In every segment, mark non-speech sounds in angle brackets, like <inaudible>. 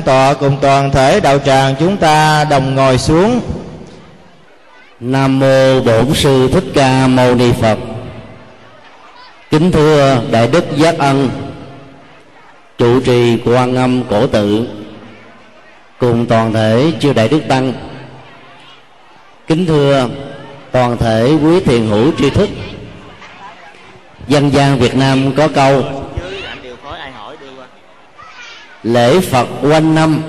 an tọa cùng toàn thể đạo tràng chúng ta đồng ngồi xuống Nam mô Bổn sư Thích Ca Mâu Ni Phật. Kính thưa Đại đức Giác Ân, trụ trì Quan Âm Cổ Tự, cùng toàn thể chư Đại Đức Tăng. Kính thưa toàn thể quý thiền hữu tri thức. Dân gian Việt Nam có câu lễ Phật quanh năm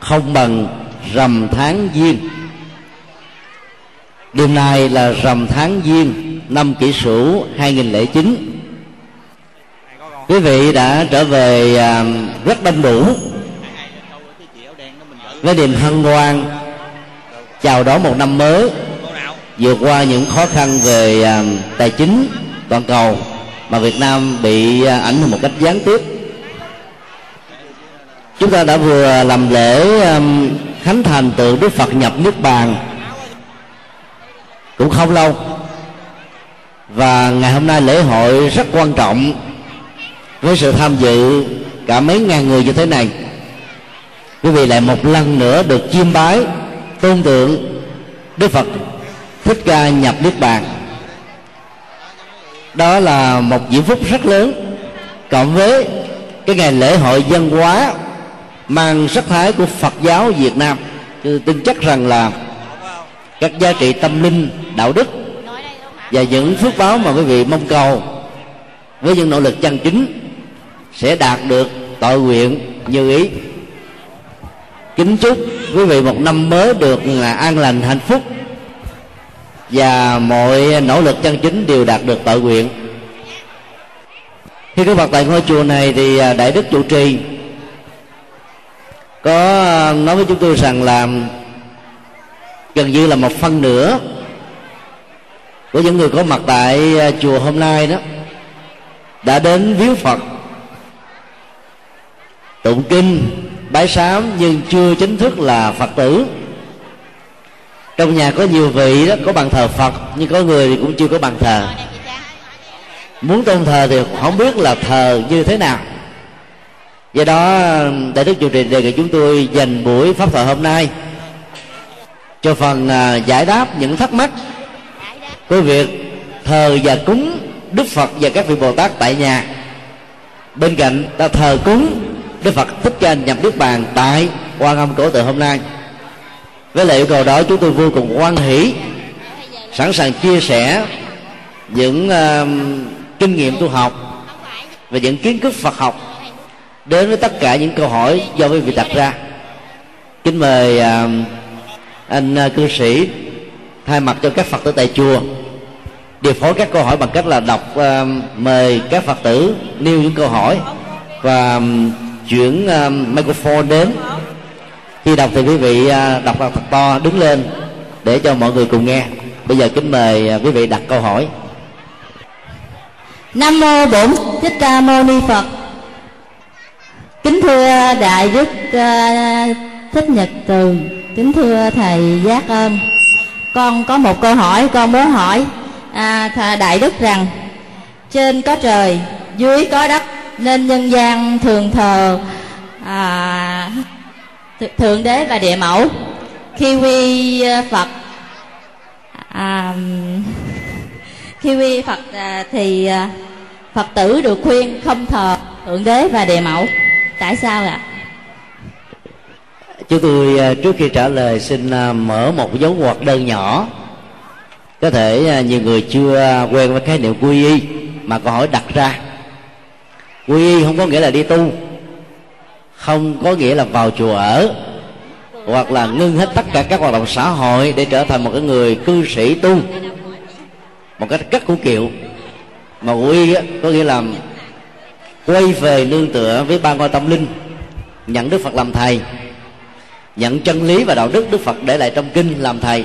không bằng rằm tháng giêng. Đêm nay là rằm tháng Giêng, năm kỷ sửu 2009 Quý vị đã trở về à, rất đông đủ. Với niềm hân hoan, Chào đón một năm mới, Vượt qua những khó khăn về à, tài chính, toàn cầu Mà Việt Nam bị à, ảnh hưởng một cách gián tiếp. Chúng ta đã vừa làm lễ um, khánh thành tượng Đức Phật nhập Niết Bàn. Cũng không lâu. Và ngày hôm nay lễ hội rất quan trọng. Với sự tham dự cả mấy ngàn người như thế này. Quý vị lại một lần nữa được chiêm bái, tôn tượng đức phật thích ca nhập niết bàn. Đó là một diễn phúc rất lớn. Cộng với cái ngày lễ hội dân hóa mang sắc thái của phật giáo việt nam tôi tin chắc rằng là các giá trị tâm linh, đạo đức và những phước báo mà quý vị mong cầu với những nỗ lực chân chính sẽ đạt được tội nguyện như ý. Kính chúc quý vị một năm mới được là an lành, hạnh phúc và mọi nỗ lực chân chính đều đạt được tội nguyện. Khi có mặt tại ngôi chùa này thì à, đại đức chủ trì có ờ, nói với chúng tôi rằng là gần như là một phân nửa của những người có mặt tại ờ, chùa hôm nay đó đã đến viếng phật, tụng kinh, bái sám nhưng chưa chính thức là phật tử. Trong nhà có nhiều vị đó có bàn thờ phật, nhưng có người thì cũng chưa có bàn thờ. Muốn tôn thờ thì không biết là thờ như thế nào do đó đại đức chủ trì đề nghị chúng tôi dành buổi pháp thoại hôm nay cho phần à, giải đáp những thắc mắc của việc thờ và cúng đức phật và các vị bồ tát tại nhà. Bên cạnh ta thờ cúng đức phật thích ca nhập Đức bàn tại quan âm cổ tự hôm nay. Với lại yêu cầu đó chúng tôi vô cùng hoan hỷ sẵn sàng chia sẻ những uh, kinh nghiệm tu học và những kiến thức phật học đến với tất cả những câu hỏi do quý vị đặt ra. Kính mời à, anh à, cư sĩ thay mặt cho các phật tử tại chùa điều phối các câu hỏi bằng cách là đọc à, mời các phật tử nêu những câu hỏi và chuyển microphone đến. Khi đọc thì quý vị đọc đọc thật to, đứng lên để cho mọi người cùng nghe. Bây giờ kính mời quý vị đặt câu hỏi. Nam mô bổn thích ca mâu ni phật kính thưa đại đức ờ, thích nhật từ kính thưa thầy giác ơn. Con có một câu hỏi con muốn hỏi à, đại đức rằng trên có trời dưới có đất nên nhân gian thường thờ à, thượng đế và địa mẫu. Khi quy ờ, phật à, khi quy phật à, thì à, phật tử được khuyên không thờ thượng đế và địa mẫu tại sao ạ? Chúng tôi à, trước khi trả lời xin à, mở một dấu ngoặc đơn nhỏ. Có thể à, nhiều người chưa quen với khái niệm quy y mà câu hỏi đặt ra. Quy y không có nghĩa là đi tu, không có nghĩa là vào chùa ở, hoặc là ngưng hết tất cả các hoạt động xã hội để trở thành một cái người cư sĩ tu. Một cách rất cũ kiệu. Mà quy có nghĩa là quay về nương tựa với ba ngôi tâm linh, nhận đức phật làm thầy, nhận chân lý và đạo đức đức phật để lại trong kinh làm thầy,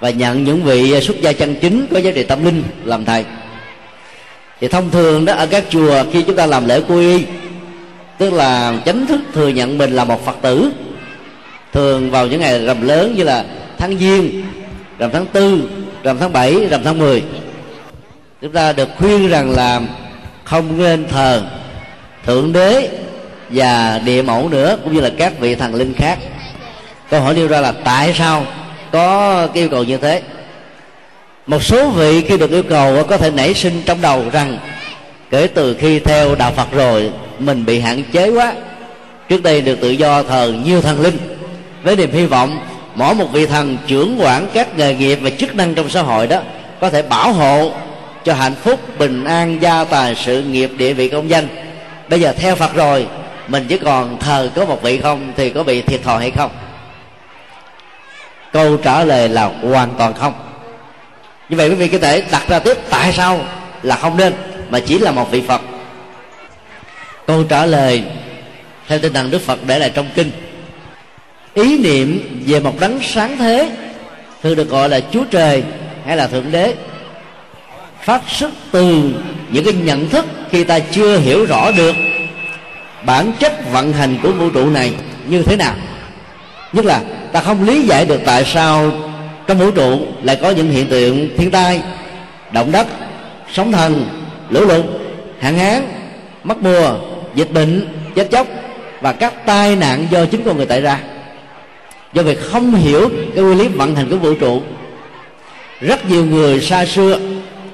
và nhận những vị xuất gia chân chính có giá trị tâm linh làm thầy. Thì thông thường đó, ở các chùa khi chúng ta làm lễ quy y, tức là chánh thức thừa nhận mình là một phật tử, thường vào những ngày rằm lớn như là tháng giêng, rằm tháng tư, rằm tháng bảy, rằm tháng mười. Chúng ta được khuyên rằng là không nên thờ thượng đế và địa mẫu nữa, cũng như là các vị thần linh khác. Câu hỏi nêu ra là tại sao có cái yêu cầu như thế? Một số vị khi được yêu cầu có thể nảy sinh trong đầu rằng kể từ khi theo đạo phật rồi, mình bị hạn chế quá. Trước đây được tự do thờ nhiều thần linh. Với niềm hy vọng, mỗi một vị thần trưởng quản các nghề nghiệp và chức năng trong xã hội đó có thể bảo hộ cho hạnh phúc, bình an, gia tài, sự nghiệp, địa vị công danh. Bây giờ theo phật rồi, mình chỉ còn thờ có một vị không thì có bị thiệt thòi hay không? Câu trả lời là hoàn toàn không. Như vậy quý vị có thể đặt ra tiếp, tại sao là không nên, mà chỉ là một vị phật? Câu trả lời theo tinh thần đức phật để lại trong kinh. Ý niệm về một đấng sáng thế, thường được gọi là chúa trời hay là thượng đế phát xuất từ những cái nhận thức khi ta chưa hiểu rõ được bản chất vận hành của vũ trụ này như thế nào. Nhất là ta không lý giải được tại sao trong vũ trụ lại có những hiện tượng thiên tai, động đất, sóng thần, lũ lụt, hạn hán, mất mùa, dịch bệnh, chết chóc và các tai nạn do chính con người tạo ra. Do việc không hiểu cái quy lý vận hành của vũ trụ, rất nhiều người xa xưa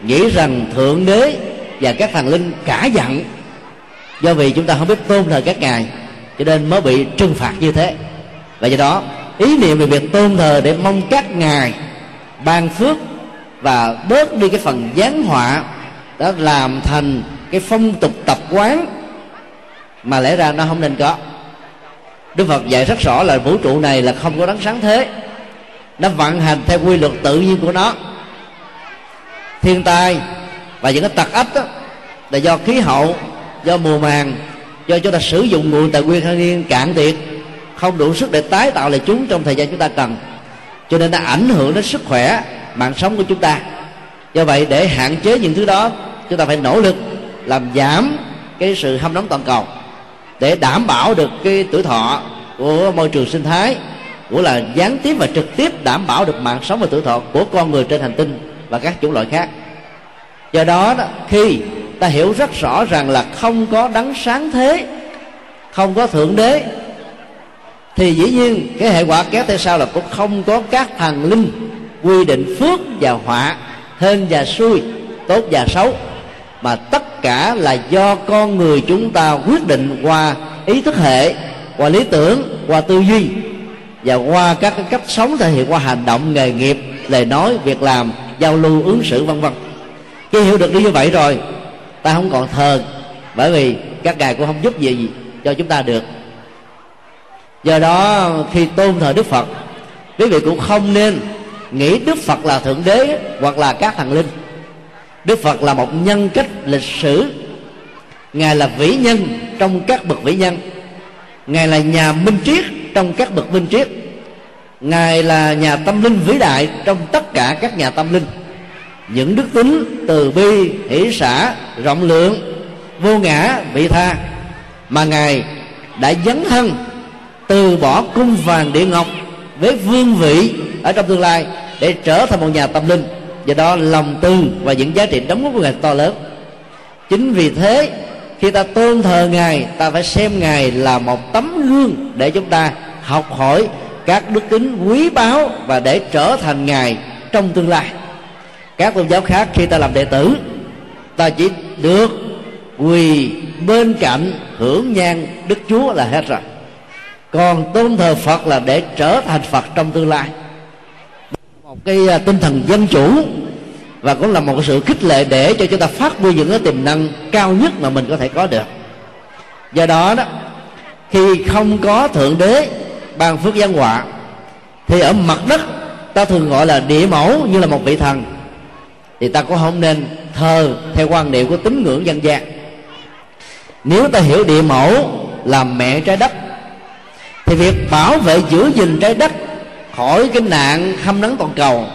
nghĩ rằng thượng đế và các thần linh cả giận do vì chúng ta không biết tôn thờ các ngài, cho nên mới bị trừng phạt như thế. Và do đó, ý niệm về việc tôn thờ để mong các ngài ban phước và bớt đi cái phần gián họa đã làm thành cái phong tục tập quán, mà lẽ ra nó không nên có. Đức phật dạy rất rõ là vũ trụ này là không có đấng sáng thế. Nó vận hành theo quy luật tự nhiên của nó thiên tai và những cái tật ách đó là do khí hậu, do mùa màng, do chúng ta sử dụng nguồn tài nguyên thiên nhiên cạn kiệt, không đủ sức để tái tạo lại chúng trong thời gian chúng ta cần. Cho nên nó ảnh hưởng đến sức khỏe, mạng sống của chúng ta. Do vậy, để hạn chế những thứ đó, chúng ta phải nỗ lực làm giảm cái sự hâm nóng toàn cầu để đảm bảo được cái tuổi thọ của môi trường sinh thái, của là gián tiếp và trực tiếp đảm bảo được mạng sống và tuổi thọ của con người trên hành tinh và các chủng loại khác. Do đó, đó khi ta hiểu rất rõ rằng là không có đấng sáng thế không có thượng đế thì dĩ nhiên cái hệ quả kéo theo sau là cũng không có các thần linh quy định phước và họa hên và xui tốt và xấu mà tất cả là do con người chúng ta quyết định qua ý thức hệ qua lý tưởng qua tư duy và qua các cái cách sống thể hiện qua hành động nghề nghiệp lời nói việc làm giao lưu, ứng xử, vân vân. Khi hiểu được như vậy rồi, ta không còn thờ, bởi vì các ngài cũng không giúp gì cho chúng ta được. Do đó, khi tôn thờ đức phật, quý vị cũng không nên nghĩ đức phật là thượng đế hoặc là các thần linh. Đức phật là một nhân cách lịch sử. Ngài là vĩ nhân trong các bậc vĩ nhân. Ngài là nhà minh triết trong các bậc minh triết ngài là nhà tâm linh vĩ đại trong tất cả các nhà tâm linh. Những đức tính từ bi, hỷ xã, rộng lượng, vô ngã, vị tha. Mà ngài đã dấn thân từ bỏ cung vàng địa ngọc với vương vị ở trong tương lai để trở thành một nhà tâm linh. Do đó, lòng tư và những giá trị đóng góp của ngài to lớn. Chính vì thế, khi ta tôn thờ ngài, ta phải xem ngài là một tấm gương để chúng ta học hỏi các đức tính quý báu và để trở thành ngài trong tương lai. Các tôn giáo khác khi ta làm đệ tử, ta chỉ được quỳ bên cạnh hưởng nhang đức chúa là hết rồi. Còn tôn thờ phật là để trở thành phật trong tương lai. Một cái à, tinh thần dân chủ và cũng là một sự khích lệ để cho chúng ta phát huy những cái tiềm năng cao nhất mà mình có thể có được. Do đó đó, khi không có thượng đế ban phước giáng họa thì ở mặt đất ta thường gọi là địa mẫu như là một vị thần. Thì ta cũng không nên thờ theo quan niệm của tín ngưỡng dân gian. Nếu ta hiểu địa mẫu là mẹ trái đất thì việc bảo vệ giữ gìn trái đất khỏi cái nạn hâm nắng toàn cầu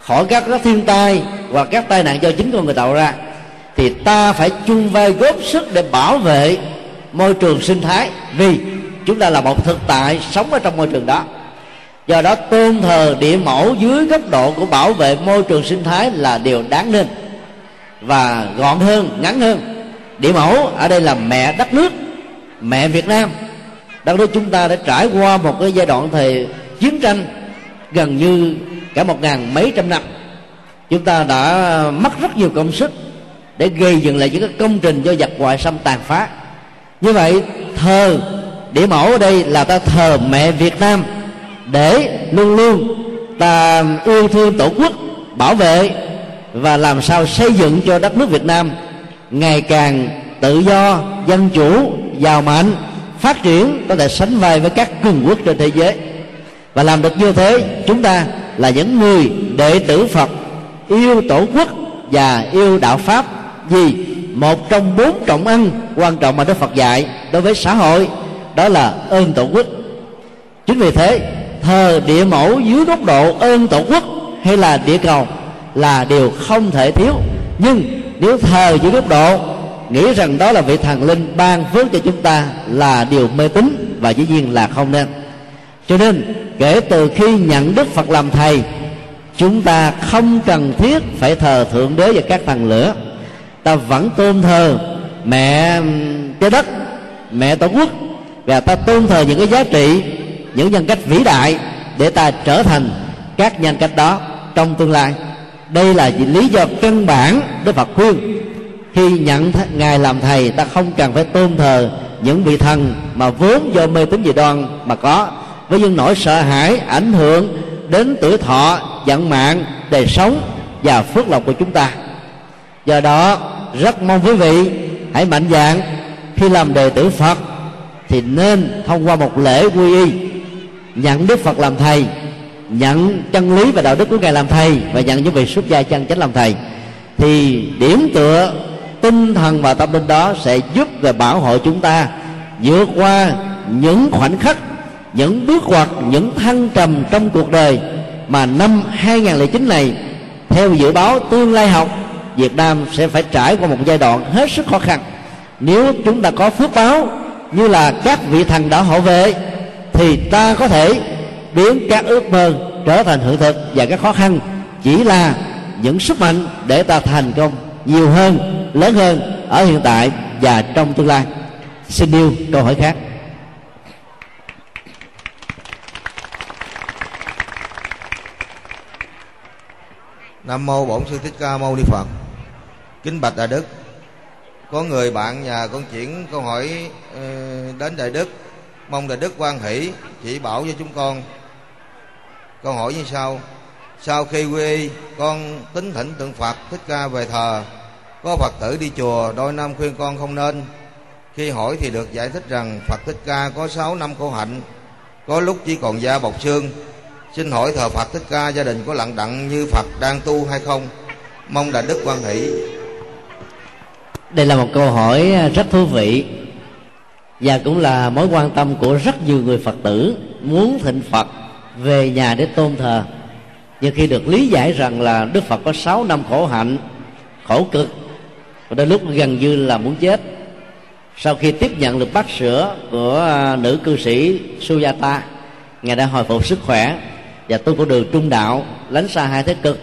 khỏi các, các thiên tai và các tai nạn do chính con người tạo ra thì ta phải chung vai góp sức để bảo vệ môi trường sinh thái. Vì chúng ta là một thực tại sống ở trong môi trường đó. Do đó, tôn thờ địa mẫu dưới góc độ của bảo vệ môi trường sinh thái là điều đáng nên. Và gọn hơn, ngắn hơn. Địa mẫu ở đây là mẹ đất nước, mẹ việt nam. Đất nước chúng ta đã trải qua một cái giai đoạn thời chiến tranh gần như cả một ngàn mấy trăm năm. Chúng ta đã mất rất nhiều công sức để gây dựng lại những cái công trình do giặc ngoại xâm tàn phá. Như vậy, thờ địa mẫu ở đây là ta thờ mẹ việt nam để luôn luôn ta yêu thương tổ quốc, bảo vệ và làm sao xây dựng cho đất nước việt nam ngày càng tự do, dân chủ, giàu mạnh, phát triển, có thể sánh vai với các cường quốc trên thế giới. Và làm được như thế, chúng ta là những người đệ tử phật, yêu tổ quốc và yêu đạo pháp. Vì một trong bốn trọng ăn quan trọng mà đức phật dạy đối với xã hội đó là ơn tổ quốc. Chính vì thế, thờ địa mẫu dưới góc độ ơn tổ quốc hay là địa cầu là điều không thể thiếu. Nhưng nếu thờ dưới góc độ, nghĩ rằng đó là vị thần linh ban phước cho chúng ta là điều mê tín và dĩ nhiên là không nên. Cho nên, kể từ khi nhận đức phật làm thầy, chúng ta không cần thiết phải thờ thượng đế và các thần lửa. Ta vẫn tôn thờ mẹ trái đất, mẹ tổ quốc và ta tôn thờ những cái giá trị, những nhân cách vĩ đại để ta trở thành các nhân cách đó trong tương lai. Đây là lý do căn bản đức phật khuyên. Khi nhận ngài làm thầy, ta không cần phải tôn thờ những vị thần mà vốn do mê tín dị đoan mà có. Với những nỗi sợ hãi ảnh hưởng đến tuổi thọ, vận mạng, đời sống và phước lộc của chúng ta. Do đó, rất mong quý vị hãy mạnh dạn khi làm đệ tử phật thì nên thông qua một lễ quy y, nhận đức phật làm thầy, nhận chân lý và đạo đức của ngài làm thầy và nhận những vị xuất gia chân chánh làm thầy. Thì điểm tựa tinh thần và tâm linh đó sẽ giúp và bảo hộ chúng ta vượt qua những khoảnh khắc, những bước ngoặt, những thăng trầm trong cuộc đời mà năm 2009 này, theo dự báo tương lai học, Việt Nam sẽ phải trải qua một giai đoạn hết sức khó khăn. Nếu chúng ta có phước báo như là các vị thần đã hộ vệ, thì ta có thể biến các ước mơ trở thành hiện thực và các khó khăn chỉ là những sức mạnh để ta thành công nhiều hơn, lớn hơn ở hiện tại và trong tương lai xin yêu câu hỏi khác Nam mô Bổn Sư Thích Ca Mâu Ni Phật. Kính bạch Đại Đức. Có người bạn nhà con chuyển câu hỏi ờ, đến Đại Đức, mong Đại Đức quan hỷ chỉ bảo cho chúng con. Câu hỏi như sau: Sau khi quy y, con tính thỉnh tượng Phật Thích Ca về thờ, có Phật tử đi chùa đôi năm khuyên con không nên. Khi hỏi thì được giải thích rằng Phật Thích Ca có sáu năm khổ hạnh, có lúc chỉ còn da bọc xương, Xin hỏi thờ Phật Thích Ca gia đình có lặng đặng như Phật đang tu hay không? Mong đại đức quan hỷ. Đây là một câu hỏi à, rất thú vị và cũng là mối quan tâm của rất nhiều người Phật tử muốn thịnh Phật về nhà để tôn thờ. Nhưng khi được lý giải rằng là Đức Phật có 6 năm khổ hạnh, khổ cực và đến lúc gần như là muốn chết sau khi tiếp nhận được bát sữa của à, nữ cư sĩ Sujata ngài đã hồi phục sức khỏe và tu con đường trung đạo lánh xa hai thế cực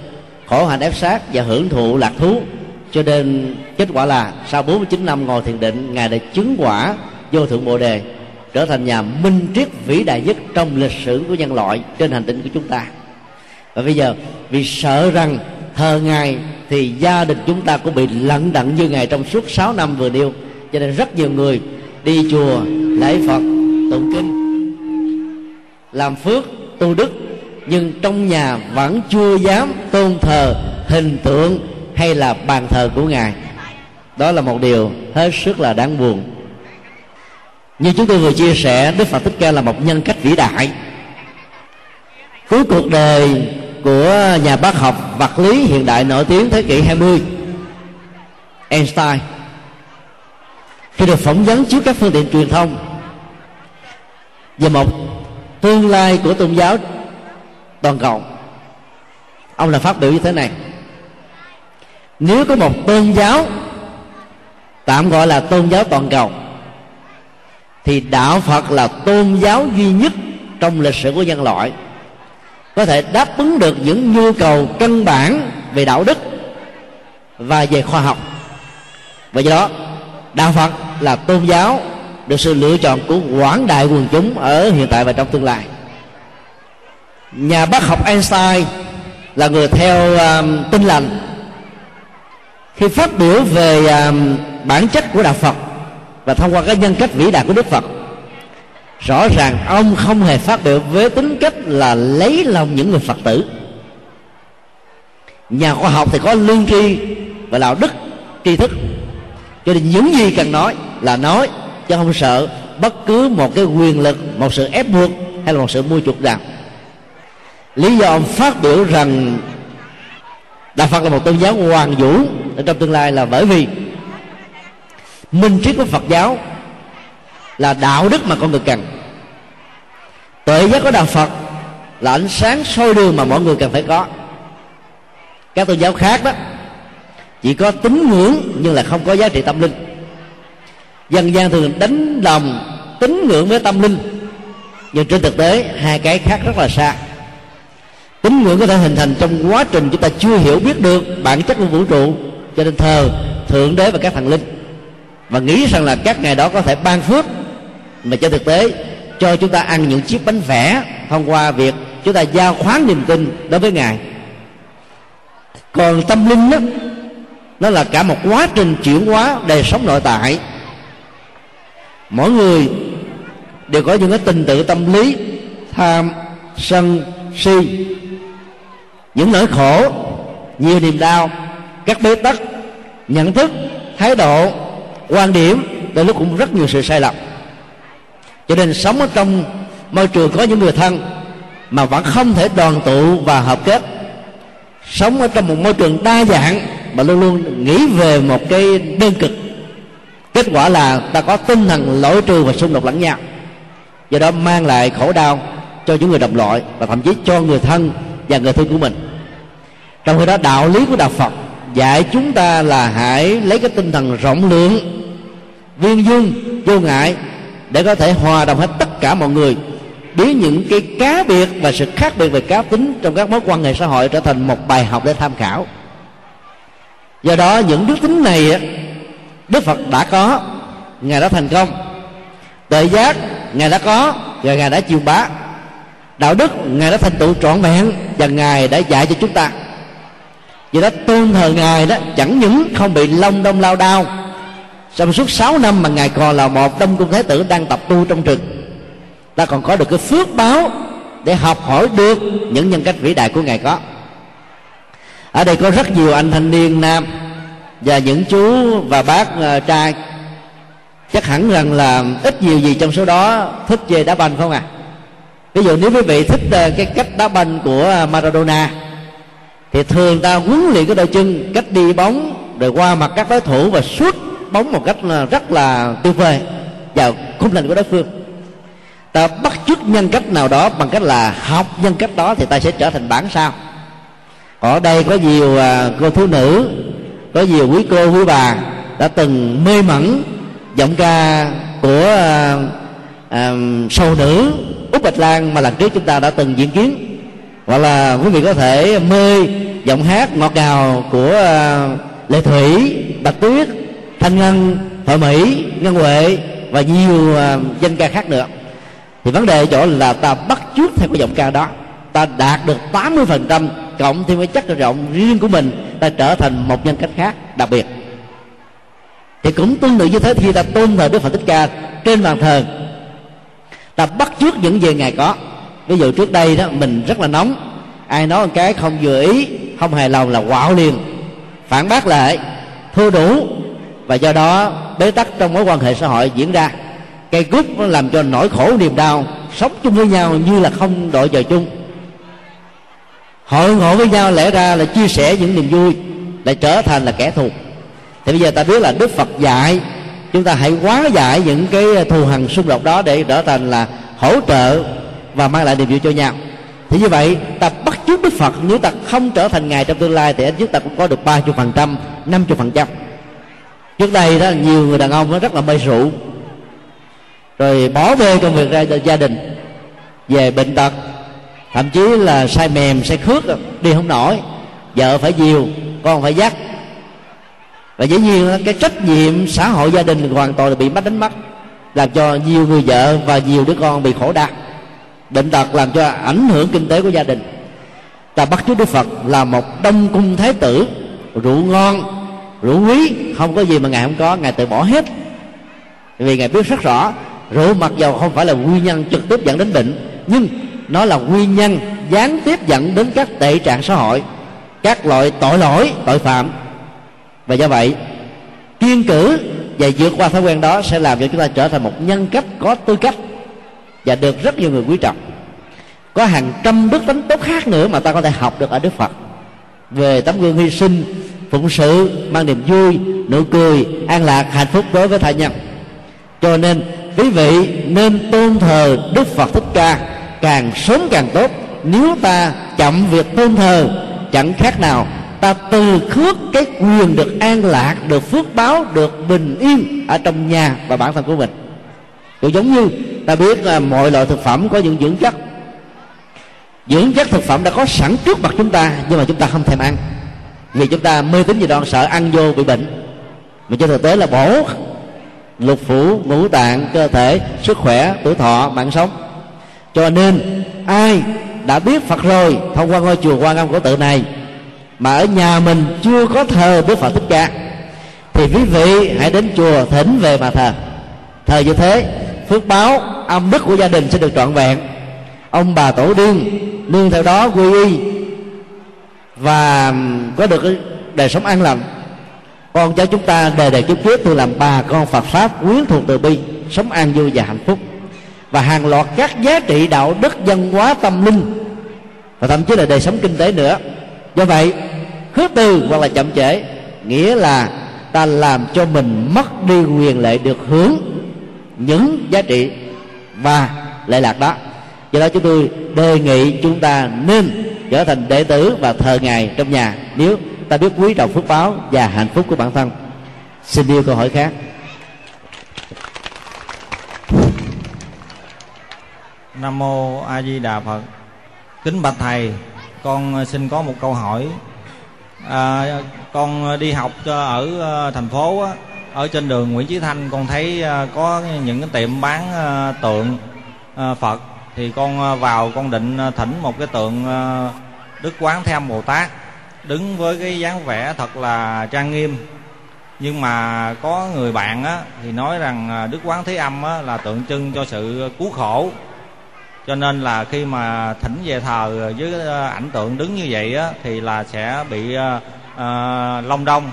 khổ hạnh ép sát và hưởng thụ lạc thú cho nên kết quả là sau 49 năm ngồi thiền định, ngài đã chứng quả vô thượng bồ đề, trở thành nhà minh triết vĩ đại nhất trong lịch sử của nhân loại trên hành tinh của chúng ta. Và bây giờ, vì sợ rằng thờ ngài thì gia đình chúng ta cũng bị lận đận như ngài trong suốt 6 năm vừa nêu. Cho nên rất nhiều người đi chùa, lễ phật, tụng kinh, làm phước, tu đức, nhưng trong nhà vẫn chưa dám tôn thờ hình tượng hay là bàn thờ của ngài. Đó là một điều hết sức là đáng buồn. Như chúng tôi vừa chia sẻ, đức phật thích ca là một nhân cách vĩ đại. Cuối cuộc đời của nhà bác học vật lý hiện đại nổi tiếng thế kỷ 20 Einstein. Khi được phỏng vấn trước các phương tiện truyền thông về một tương lai của tôn giáo toàn cầu, ông là phát biểu như thế này nếu có một tôn giáo tạm gọi là tôn giáo toàn cầu thì đạo phật là tôn giáo duy nhất trong lịch sử của nhân loại. Có thể đáp ứng được những nhu cầu căn bản về đạo đức và về khoa học. Và do đó đạo phật là tôn giáo được sự lựa chọn của quảng đại quần chúng ở hiện tại và trong tương lai. Nhà bác học Einstein là người theo um, tinh lành khi phát biểu về um, bản chất của đạo Phật và thông qua cái nhân cách vĩ đại của Đức Phật rõ ràng ông không hề phát biểu với tính cách là lấy lòng những người Phật tử. Nhà khoa học thì có lương tri và đạo đức tri thức. Cho nên những gì cần nói là nói chứ không sợ bất cứ một cái quyền lực một sự ép buộc hay là một sự mua chuộc nào lý do ông phát biểu rằng đạo phật là một tôn giáo hoàn vũ ở trong tương lai là bởi vì minh triết của phật giáo là đạo đức mà con người cần. Tuệ giác của đạo phật là ánh sáng soi đường mà mọi người cần phải có. Các tôn giáo khác đó, chỉ có tín ngưỡng nhưng là không có giá trị tâm linh. Dân gian thường đánh đồng tín ngưỡng với tâm linh, nhưng trên thực tế hai cái khác rất là xa tín ngưỡng có thể hình thành trong quá trình chúng ta chưa hiểu biết được bản chất của vũ trụ. Cho nên thờ thượng đế và các thần linh. Và nghĩ rằng là các ngày đó có thể ban phước. Mà trên thực tế, cho chúng ta ăn những chiếc bánh vẽ thông qua việc chúng ta giao khoán niềm tin đối với ngài. Còn tâm linh đó nó là cả một quá trình chuyển hóa đời sống nội tại. Mỗi người đều có những cái tình tự tâm lý, tham sân si những nỗi khổ, nhiều niềm đau, các bế tắc, nhận thức, thái độ, quan điểm, đôi lúc cũng rất nhiều sự sai lầm. Cho nên sống ở trong môi trường có những người thân mà vẫn không thể đoàn tụ và hợp kết. Sống ở trong một môi trường đa dạng mà luôn luôn nghĩ về một cái đơn cực. Kết quả là ta có tinh thần lỗi trừ và xung đột lẫn nhau. Do đó mang lại khổ đau cho những người đồng loại và thậm chí cho người thân và người thân của mình trong khi đó, đạo lý của đạo phật dạy chúng ta là hãy lấy cái tinh thần rộng lượng, viên dung, vô ngại để có thể hòa đồng hết tất cả mọi người, biến những cái cá biệt và sự khác biệt về cá tính trong các mối quan hệ xã hội trở thành một bài học để tham khảo. Do đó, những đức tính này đức phật đã có, ngài đã thành công. Tuệ giác, ngài đã có và ngài đã chiêu bá. Đạo đức, ngài đã thành tựu trọn vẹn và ngài đã dạy cho chúng ta vì đó tôn thờ ngài đó chẳng những không bị long đông lao đao trong suốt 6 năm mà ngài còn là một đông cung thái tử đang tập tu trong rừng ta còn có được cái phước báo để học hỏi được những nhân cách vĩ đại của ngài có. Ở đây có rất nhiều anh thanh niên nam và những chú và bác uh, trai. Chắc hẳn rằng là ít nhiều gì trong số đó thích chơi đá banh không à ví dụ nếu quý vị thích uh, cái cách đá banh của Maradona thì thường ta huấn luyện cái đôi chân cách đi bóng rồi qua mặt các đối thủ và suốt bóng một cách là rất là tuyệt vời. Vào khung thành của đối phương. Ta bắt chước nhân cách nào đó bằng cách là học nhân cách đó thì ta sẽ trở thành bản sao? Ở đây có nhiều à, cô thiếu nữ có nhiều quý cô quý bà đã từng mê mẩn giọng ca của à, à, sâu nữ út bạch lan mà lần trước chúng ta đã từng diễn kiến hoặc là quý vị có thể mê giọng hát ngọt ngào của à, lệ thủy, bạch tuyết, thanh ngân hội mỹ, ngân huệ và nhiều à, danh ca khác nữa. Thì vấn đề chỗ là ta bắt chước theo cái giọng ca đó. Ta đạt được 80% cộng thêm cái chất rộng riêng của mình, ta trở thành một nhân cách khác, đặc biệt. Thì cũng tương tự như thế khi ta tôn thờ đức phật thích ca trên bàn thờ. Ta bắt chước những gì ngài có ví dụ trước đây đó, mình rất là nóng. Ai nói một cái không vừa ý, không hài lòng là quạo liền. Phản bác lại, thua đủ. Và do đó, bế tắc trong mối quan hệ xã hội diễn ra. Cây cúc nó làm cho nỗi khổ niềm đau sống chung với nhau như là không đội trời chung. Hội ngộ với nhau lẽ ra là chia sẻ những niềm vui, lại trở thành là kẻ thù. Thì bây giờ ta biết là đức phật dạy, chúng ta hãy hóa giải những cái thù hằn xung đột đó để trở thành là hỗ trợ và mang lại niềm vui cho nhau. Thì như vậy, ta bắt chước đức phật. Nếu ta không trở thành ngài trong tương lai, thì ít nhất ta cũng có được ba chục phần trăm, năm chục phần trăm. Trước đây đó, nhiều người đàn ông nó rất là mê rượu. Rồi bỏ bê công việc ra gia đình, về bệnh tật. Thậm chí là sai mềm sai khước, đi không nổi. Vợ phải dìu, con phải dắt. Và dĩ nhiên cái trách nhiệm xã hội gia đình hoàn toàn là bị mất đánh mất, làm cho nhiều người vợ và nhiều đứa con bị khổ đau bệnh tật làm cho ảnh hưởng kinh tế của gia đình. Ta bắt chước đức phật là một đông cung thái tử, rượu ngon, rượu quý, không có gì mà ngài không có, ngài tự bỏ hết. Vì ngài biết rất rõ, rượu mặc dầu không phải là nguyên nhân trực tiếp dẫn đến bệnh, nhưng nó là nguyên nhân gián tiếp dẫn đến các tệ trạng xã hội, các loại tội lỗi, tội phạm. Và do vậy, kiên cử và vượt qua thói quen đó sẽ làm cho chúng ta trở thành một nhân cách có tư cách và được rất nhiều người quý trọng. Có hàng trăm đức tính tốt khác nữa mà ta có thể học được ở đức phật. Về tấm gương hy sinh, phụng sự, mang niềm vui, nụ cười, an lạc, hạnh phúc đối với thai nhân cho nên, quý vị nên tôn thờ đức phật thích ca. Càng sớm càng tốt. Nếu ta chậm việc tôn thờ, chẳng khác nào ta từ khước cái quyền được an lạc, được phước báo, được bình yên ở trong nhà và bản thân của mình. Cũng giống như ta biết là mọi loại thực phẩm có những dưỡng chất. Dưỡng chất thực phẩm đã có sẵn trước mặt chúng ta, nhưng mà chúng ta không thèm ăn. Vì chúng ta mê tín gì đó sợ ăn vô bị bệnh. Mà trên thực tế là bổ lục phủ, ngũ tạng, cơ thể, sức khỏe, tuổi thọ, mạng sống. Cho nên, ai đã biết phật rồi, thông qua ngôi chùa quan âm của tự này, mà ở nhà mình chưa có thờ đức phật thích ca, thì quý vị hãy đến chùa thỉnh về mà thờ. Thờ như thế phước báo, âm đức của gia đình sẽ được trọn vẹn. Ông bà tổ điên, nương theo đó quy y. Và có được cái đời sống an lành. Con cháu chúng ta đề đề kiếp trước tôi làm bà con Phật pháp quyến thuộc từ bi, sống an vui và hạnh phúc. Và hàng loạt các giá trị đạo đức, văn hóa, tâm linh, và thậm chí là đời sống kinh tế nữa. Do vậy, khước từ hoặc là chậm trễ nghĩa là ta làm cho mình mất đi quyền lệ được hưởng những giá trị và lệ lạc đó. Do đó chúng tôi đề nghị chúng ta nên trở thành đệ tử và thờ ngài trong nhà. Nếu ta biết quý trọng phước báo và hạnh phúc của bản thân xin yêu câu hỏi khác. Nam mô a di đà phật. Kính bạch thầy con xin có một câu hỏi. À, con đi học ở à, thành phố á, ở trên đường Nguyễn Chí Thanh con thấy à, có những cái tiệm bán à, tượng à, Phật. Thì con vào con định thỉnh một cái tượng Đức Quán Thế Âm Bồ Tát đứng với cái dáng vẻ thật là trang nghiêm. Nhưng mà có người bạn á, thì nói rằng Đức Quán Thế Âm á, là tượng trưng cho sự cứu khổ. Cho nên là khi mà thỉnh về thờ với ảnh tượng đứng như vậy á, thì là sẽ bị uh, long đong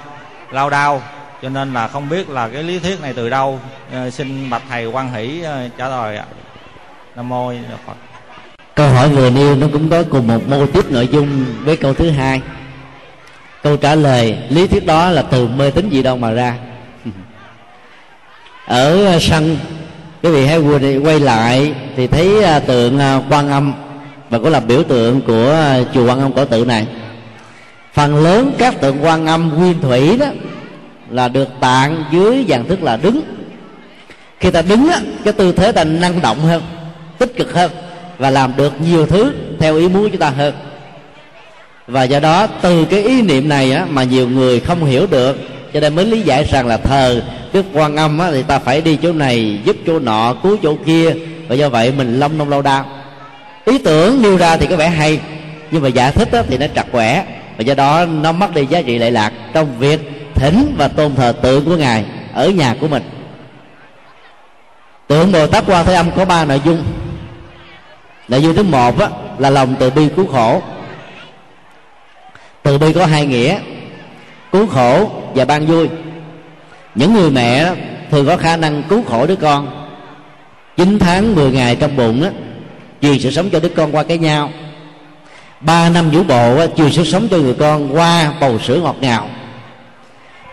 lao đao cho nên là không biết là cái lý thuyết này từ đâu. À, xin bạch thầy quan hỷ à, trả lời ạ. Nam mô phật. Câu hỏi vừa nêu nó cũng có cùng một mô tiếp nội dung với câu thứ hai. Câu trả lời lý thuyết đó là từ mê tín gì đâu mà ra. <laughs> Ở ờ, sân quý vị hãy quay lại thì thấy tượng quan âm và cũng là biểu tượng của chùa quan âm cổ tự này. Phần lớn các tượng quan âm nguyên thủy đó là được tạng dưới dạng thức là đứng. Khi ta đứng á, cái tư thế ta năng động hơn tích cực hơn và làm được nhiều thứ theo ý muốn chúng ta hơn. Và do đó từ cái ý niệm này á, mà nhiều người không hiểu được cho nên mới lý giải rằng là thờ đức quan âm á, thì ta phải đi chỗ này giúp chỗ nọ cứu chỗ kia. Và do vậy mình long nông lâu đau ý tưởng nêu ra thì có vẻ hay nhưng mà giả thích á, thì nó trật quẻ. Và do đó nó mất đi giá trị lệ lạc trong việc thỉnh và tôn thờ tượng của ngài ở nhà của mình. Tượng bồ tát quan thế âm có ba nội dung. Nội dung thứ một á, là lòng từ bi cứu khổ. Từ bi có hai nghĩa cứu khổ và ban vui. Những người mẹ thường có khả năng cứu khổ đứa con. 9 tháng 10 ngày trong bụng á truyền sự sống cho đứa con qua cái nhau. Ba năm vũ bộ á, truyền sự sống cho người con qua bầu sữa ngọt ngào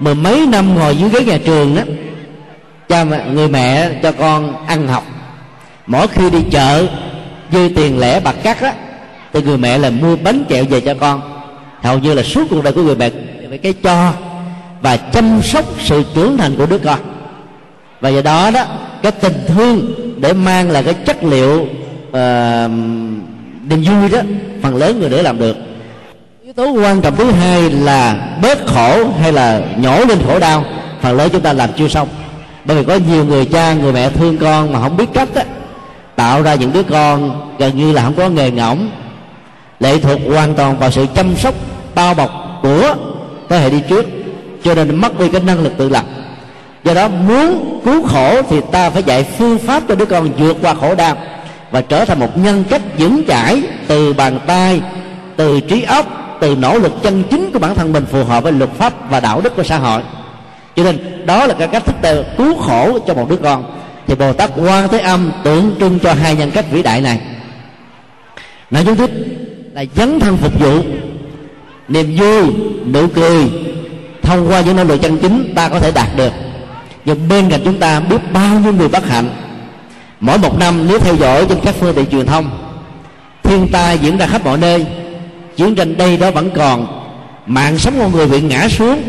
mười mấy năm ngồi dưới ghế nhà trường đó cha mẹ, người mẹ cho con ăn học. Mỗi khi đi chợ dư tiền lẻ bạc cắt á thì người mẹ là mua bánh kẹo về cho con. Hầu như là suốt cuộc đời của người mẹ về cái cho và chăm sóc sự trưởng thành của đứa con. Và do đó đó cái tình thương để mang là cái chất liệu uh, niềm vui đó phần lớn người để làm được yếu tố quan trọng thứ hai là bớt khổ hay là nhổ lên khổ đau, phần lớn chúng ta làm chưa xong. Bởi vì có nhiều người cha, người mẹ thương con mà không biết cách á, tạo ra những đứa con gần như là không có nghề ngỗng. Lệ thuộc hoàn toàn vào sự chăm sóc, bao bọc của thế hệ đi trước, cho nên mất đi cái năng lực tự lập. Do đó muốn cứu khổ thì ta phải dạy phương pháp cho đứa con vượt qua khổ đau và trở thành một nhân cách vững chãi từ bàn tay, từ trí óc từ nỗ lực chân chính của bản thân mình phù hợp với luật pháp và đạo đức của xã hội. Cho nên, đó là cái cách thức tự cứu khổ cho một đứa con. Thì bồ tát quan thế âm tượng trưng cho hai nhân cách vĩ đại này. Nội dung thích là dấn thân phục vụ, niềm vui, nụ cười. Thông qua những nỗ lực chân chính, ta có thể đạt được. Nhưng bên cạnh chúng ta biết bao nhiêu người bất hạnh. Mỗi một năm, nếu theo dõi trên các phương tiện truyền thông, thiên tai diễn ra khắp mọi nơi chiến tranh đây đó vẫn còn. Mạng sống con người bị ngã xuống,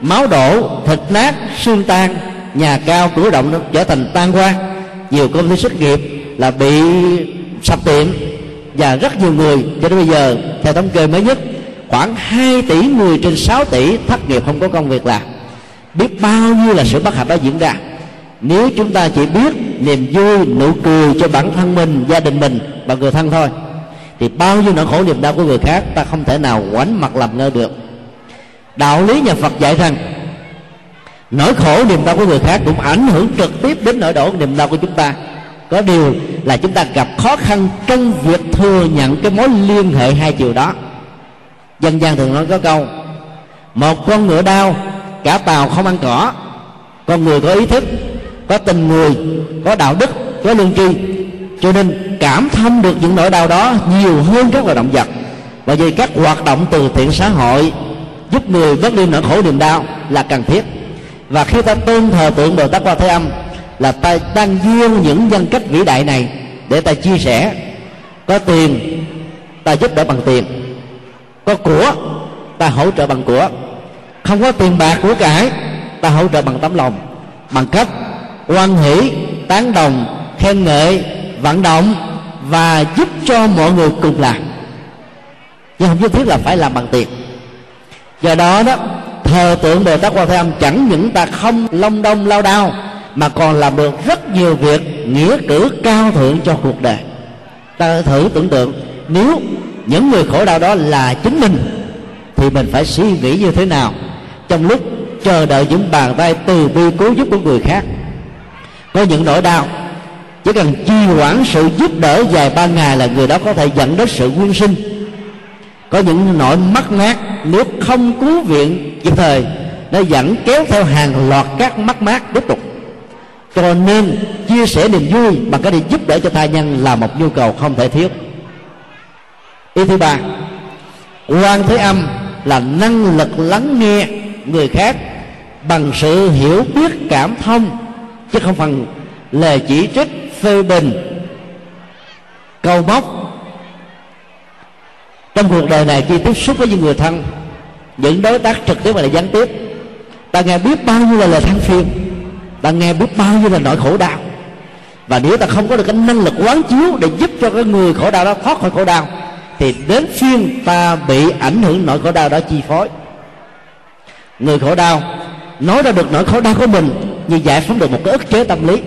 máu đổ, thịt nát, xương tan, nhà cao cửa động nó trở thành tan hoang. Nhiều công ty xuất nghiệp là bị sập tiệm và rất nhiều người, cho đến bây giờ, theo thống kê mới nhất, khoảng 2 tỷ người trên 6 tỷ thất nghiệp không có công việc làm. Biết bao nhiêu là sự bất hạnh đã diễn ra. Nếu chúng ta chỉ biết niềm vui nụ cười cho bản thân mình, gia đình mình và người thân thôi thì bao nhiêu nỗi khổ niềm đau của người khác, ta không thể nào quánh mặt làm ngơ được. Đạo lý nhà phật dạy rằng, nỗi khổ niềm đau của người khác cũng ảnh hưởng trực tiếp đến nỗi đổ niềm đau của chúng ta. Có điều là chúng ta gặp khó khăn trong việc thừa nhận cái mối liên hệ hai chiều đó. Dân gian thường nói có câu, một con ngựa đau, cả tàu không ăn cỏ. Con người có ý thức, có tình người, có đạo đức, có lương tri cho nên cảm thông được những nỗi đau đó nhiều hơn các loài động vật. Và vì các hoạt động từ thiện xã hội giúp người vớt đi nỗi khổ niềm đau là cần thiết. Và khi ta tôn thờ tượng bồ tát quan thế âm là ta đang duyên những nhân cách vĩ đại này để ta chia sẻ. Có tiền, ta giúp đỡ bằng tiền. Có của, ta hỗ trợ bằng của. Không có tiền bạc của cải, ta hỗ trợ bằng tấm lòng. Bằng cách quan hỷ, tán đồng, khen ngợi vận động và giúp cho mọi người cùng làm. Nhưng không nhất thiết là phải làm bằng tiền. Do đó đó, thờ tượng bồ tát quan thế âm chẳng những ta không long đông lao đao, mà còn làm được rất nhiều việc nghĩa cử cao thượng cho cuộc đời. Ta thử tưởng tượng, nếu những người khổ đau đó là chính mình, thì mình phải suy nghĩ như thế nào trong lúc chờ đợi những bàn tay từ bi cứu giúp của người khác. Có những nỗi đau chỉ cần trì hoãn sự giúp đỡ vài ba ngày là người đó có thể dẫn đến sự nguyên sinh. Có những nỗi mất mát nếu không cứu viện kịp thời, nó dẫn kéo theo hàng loạt các mất mát tiếp tục. Cho nên, chia sẻ niềm vui bằng cái để giúp đỡ cho tha nhân là một nhu cầu không thể thiếu. Ý thứ ba, quan thế âm là năng lực lắng nghe người khác bằng sự hiểu biết cảm thông, chứ không phần lời chỉ trích phê bình câu móc. Trong cuộc đời này, khi tiếp xúc với những người thân, những đối tác trực tiếp và là gián tiếp, ta nghe biết bao nhiêu là lời than phiền, ta nghe biết bao nhiêu là nỗi khổ đau. Và nếu ta không có được cái năng lực quán chiếu để giúp cho cái người khổ đau đó thoát khỏi khổ đau, thì đến phiên ta bị ảnh hưởng nỗi khổ đau đó chi phối. Người khổ đau nói ra được nỗi khổ đau của mình như giải phóng được một cái ức chế tâm lý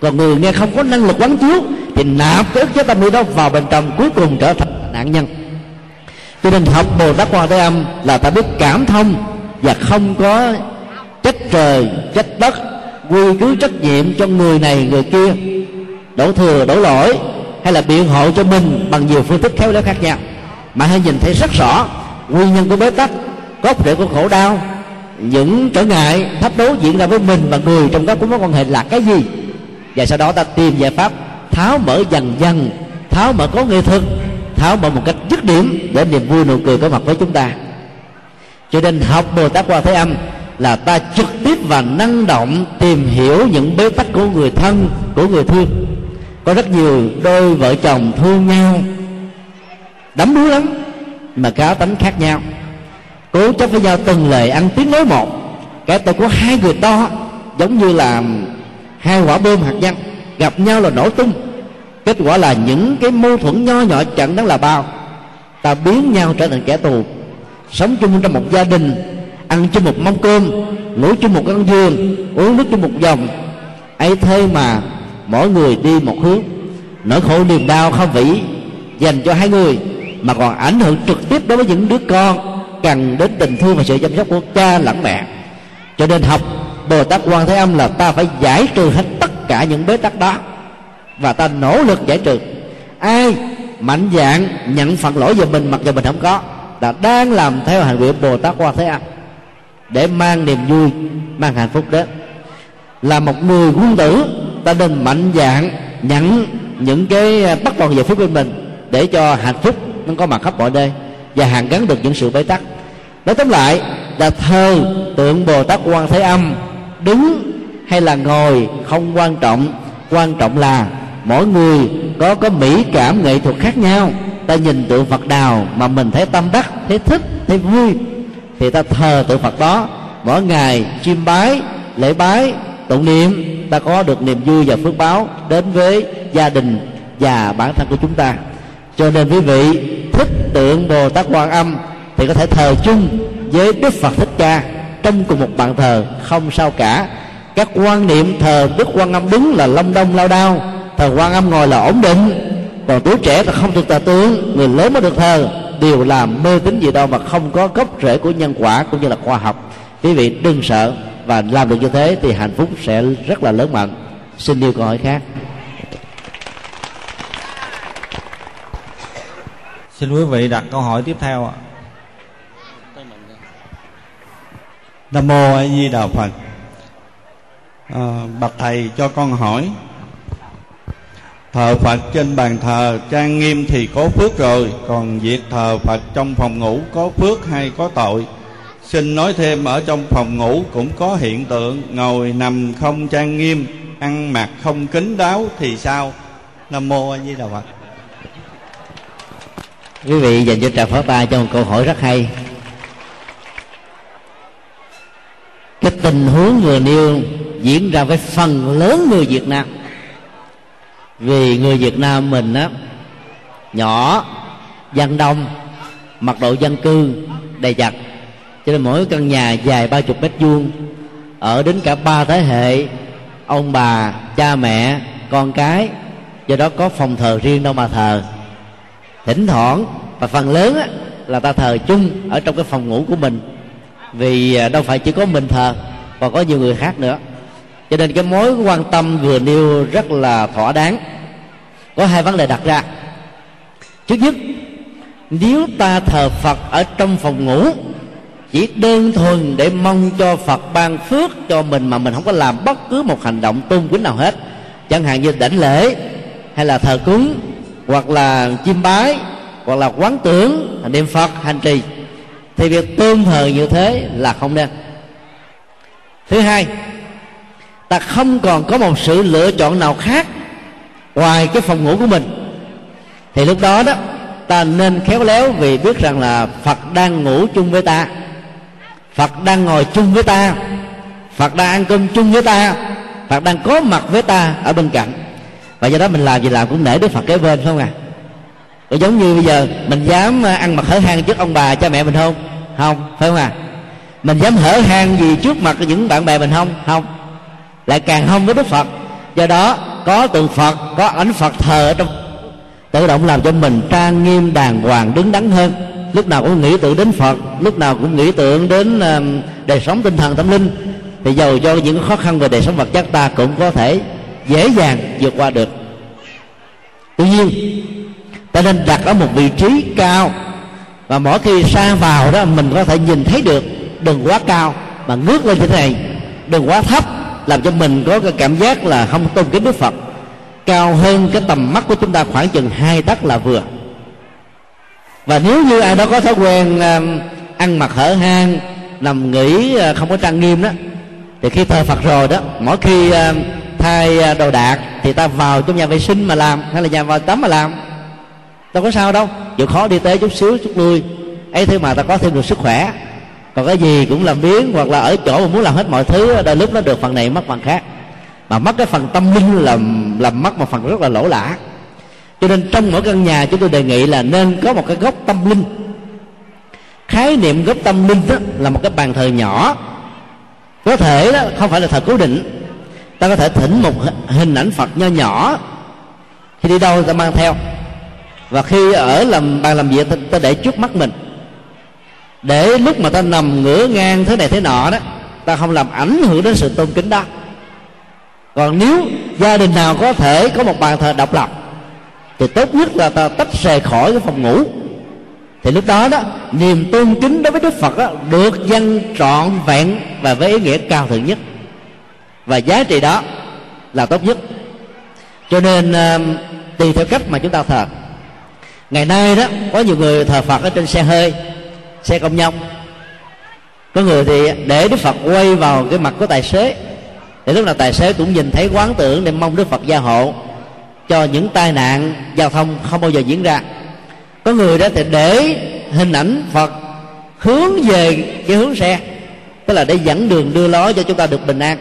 còn người nghe không có năng lực quán chiếu, thì nạp cái ức chế tâm lý đó vào bên trong, cuối cùng trở thành nạn nhân. Cho nên học bồ tát quan thế âm là ta biết cảm thông và không có trách trời, trách đất, quy cứ trách nhiệm cho người này, người kia, đổ thừa, đổ lỗi, hay là biện hộ cho mình bằng nhiều phương thức khéo léo khác nhau. Mà hãy nhìn thấy rất rõ, nguyên nhân của bế tắc gốc rễ của khổ đau, những trở ngại, thách đố diễn ra với mình và người trong các mối quan hệ là cái gì? Và sau đó ta tìm giải pháp tháo mở dần dần, tháo mở có nghệ thuật, tháo mở một cách dứt điểm để niềm vui nụ cười có mặt với chúng ta. Cho nên học bồ tát qua thế âm là ta trực tiếp và năng động tìm hiểu những bế tắc của người thân, của người thương. Có rất nhiều đôi vợ chồng thương nhau, đắm đuối lắm, mà cá tánh khác nhau. Cố chấp với nhau từng lời ăn tiếng nói một. Cái tôi có hai người to giống như là hai quả bom hạt nhân, gặp nhau là nổ tung. Kết quả là những cái mâu thuẫn nho nhỏ chẳng đáng là bao. Ta biến nhau trở thành kẻ thù, sống chung trong một gia đình, ăn chung một mâm cơm, ngủ chung một căn giường, uống nước chung một dòng. Ấy thế mà mỗi người đi một hướng, nỗi khổ niềm đau không vĩ dành cho hai người, mà còn ảnh hưởng trực tiếp đối với những đứa con, cần đến tình thương và sự chăm sóc của cha lẫn mẹ. Cho nên học bồ tát quan thế âm là ta phải giải trừ hết tất cả những bế tắc đó. Và ta nỗ lực giải trừ. Ai mạnh dạng nhận phận lỗi về mình, mặc dù mình không có là đang làm theo hành nguyện bồ tát quan thế âm để mang niềm vui, mang hạnh phúc đến. Là một người quân tử, ta nên mạnh dạng nhận những cái bất toàn về phía bên mình để cho hạnh phúc nó có mặt khắp mọi nơi và hàn gắn được những sự bế tắc. Nói tóm lại, là thờ tượng bồ tát quan thế âm đứng hay là ngồi không quan trọng. Quan trọng là mỗi người có có mỹ cảm nghệ thuật khác nhau. Ta nhìn tượng phật nào mà mình thấy tâm đắc, thấy thích, thấy vui, thì ta thờ tượng phật đó. Mỗi ngày chiêm bái, lễ bái, tụng niệm, ta có được niềm vui và phước báo đến với gia đình và bản thân của chúng ta. Cho nên quý vị thích tượng bồ tát quan âm thì có thể thờ chung với đức phật thích ca trong cùng một bàn thờ, không sao cả. Các quan niệm thờ đức quan âm đứng là long đông lao đao. Thờ quan âm ngồi là ổn định. Còn tuổi trẻ là không được tà tướng, người lớn mới được thờ. Đều làm mê tín gì đâu mà không có gốc rễ của nhân quả cũng như là khoa học. Quý vị đừng sợ và làm được như thế thì hạnh phúc sẽ rất là lớn mạnh. Xin yêu câu hỏi khác. Xin quý vị đặt câu hỏi tiếp theo ạ. Nam mô a di đà phật. À, bạch thầy cho con hỏi. Thờ phật trên bàn thờ trang nghiêm thì có phước rồi còn việc thờ phật trong phòng ngủ có phước hay có tội? Xin nói thêm ở trong phòng ngủ cũng có hiện tượng ngồi nằm không trang nghiêm ăn mặc không kính đáo thì sao? Nam mô a di đà phật. Quý vị dành cho trà Pháp ta cho một câu hỏi rất hay. Cái tình huống vừa nêu diễn ra với phần lớn người việt nam. Vì người việt nam mình á nhỏ dân đông mật độ dân cư đầy chặt cho nên mỗi căn nhà dài ba chục mét vuông ở đến cả ba thế hệ ông bà cha mẹ con cái do đó có phòng thờ riêng đâu mà thờ. Thỉnh thoảng và phần lớn á, là ta thờ chung ở trong cái phòng ngủ của mình vì à, đâu phải chỉ có mình thờ và có nhiều người khác nữa. Cho nên cái mối quan tâm vừa nêu rất là thỏa đáng. Có hai vấn đề đặt ra. Trước nhất, nếu ta thờ phật ở trong phòng ngủ, chỉ đơn thuần để mong cho phật ban phước cho mình mà mình không có làm bất cứ một hành động tôn kính nào hết, chẳng hạn như đảnh lễ, hay là thờ cúng, hoặc là chiêm bái, hoặc là quán tưởng niệm phật, hành trì thì việc tôn thờ như thế là không nên. Thứ hai, ta không còn có một sự lựa chọn nào khác ngoài cái phòng ngủ của mình. Thì lúc đó đó, ta nên khéo léo vì biết rằng là phật đang ngủ chung với ta. Phật đang ngồi chung với ta. Phật đang ăn cơm chung với ta. Phật đang có mặt với ta ở bên cạnh. Và do đó mình làm gì làm cũng nể đức phật kế bên không à có giống như bây giờ mình dám ăn mặc hở hang trước ông bà cha mẹ mình không? Không phải không à? Mình dám hở hang gì trước mặt những bạn bè mình không? Không. Lại càng không với đức phật. Do đó có tượng phật có ảnh phật thờ ở trong. Tự động làm cho mình trang nghiêm đàng hoàng đứng đắn hơn. Lúc nào cũng nghĩ tượng đến phật lúc nào cũng nghĩ tượng đến uh, đời sống tinh thần tâm linh. Thì dầu cho những khó khăn về đời sống vật chất ta cũng có thể dễ dàng vượt qua được. Tuy nhiên ta nên đặt ở một vị trí cao và mỗi khi xa vào đó, mình có thể nhìn thấy được đừng quá cao mà ngước lên như thế này. Đừng quá thấp làm cho mình có cái cảm giác là không tôn kính đức phật. Cao hơn cái tầm mắt của chúng ta khoảng chừng hai tấc là vừa. Và nếu như ai đó có thói quen um, ăn mặc hở hang, nằm nghỉ à, không có trang nghiêm đó, thì khi thờ phật rồi đó, mỗi khi um, thay à, đồ đạc thì ta vào trong nhà vệ sinh mà làm, hay là nhà vào tắm mà làm đâu có sao đâu. Chịu khó đi tới chút xíu, chút nuôi. Ấy thế mà ta có thêm được sức khỏe. Còn cái gì cũng làm biến, hoặc là ở chỗ mà muốn làm hết mọi thứ, đôi lúc nó được phần này, mất phần khác. Mà mất cái phần tâm linh là làm mất một phần rất là lỗ lã. Cho nên trong mỗi căn nhà chúng tôi đề nghị là nên có một cái góc tâm linh. Khái niệm gốc tâm linh đó là một cái bàn thờ nhỏ. Có thể đó, không phải là thờ cố định. Ta có thể thỉnh một hình ảnh phật nho nhỏ. Khi đi đâu ta mang theo và khi ở làm bàn làm việc ta, ta để trước mắt mình. Để lúc mà ta nằm ngửa ngang thế này thế nọ đó ta không làm ảnh hưởng đến sự tôn kính đó. Còn nếu gia đình nào có thể có một bàn thờ độc lập thì tốt nhất là ta tách rời khỏi cái phòng ngủ. Thì lúc đó đó niềm tôn kính đối với đức phật đó, được dân trọn vẹn và với ý nghĩa cao thượng nhất. Và giá trị đó là tốt nhất. Cho nên ờ, tùy theo cách mà chúng ta thờ ngày nay đó, có nhiều người thờ phật ở trên xe hơi, xe công nhân. Có người thì để đức phật quay vào cái mặt của tài xế. Để lúc nào tài xế cũng nhìn thấy quán tưởng để mong đức phật gia hộ cho những tai nạn giao thông không bao giờ diễn ra. Có người đó thì để hình ảnh phật hướng về cái hướng xe, tức là để dẫn đường đưa lối cho chúng ta được bình an.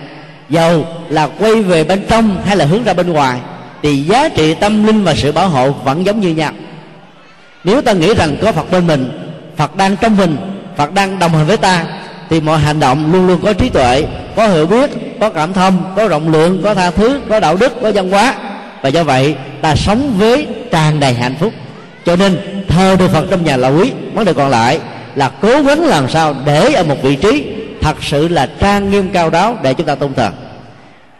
Dầu là quay về bên trong hay là hướng ra bên ngoài, thì giá trị tâm linh và sự bảo hộ vẫn giống như nhau nếu ta nghĩ rằng có phật bên mình, phật đang trong mình, phật đang đồng hành với ta, thì mọi hành động luôn luôn có trí tuệ, có hiểu biết, có cảm thông, có rộng lượng, có tha thứ, có đạo đức, có văn hóa. Và do vậy, ta sống với tràn đầy hạnh phúc. Cho nên thờ được phật trong nhà là quý, vấn đề còn lại là cố gắng làm sao để ở một vị trí thật sự là trang nghiêm cao đáo để chúng ta tôn thờ.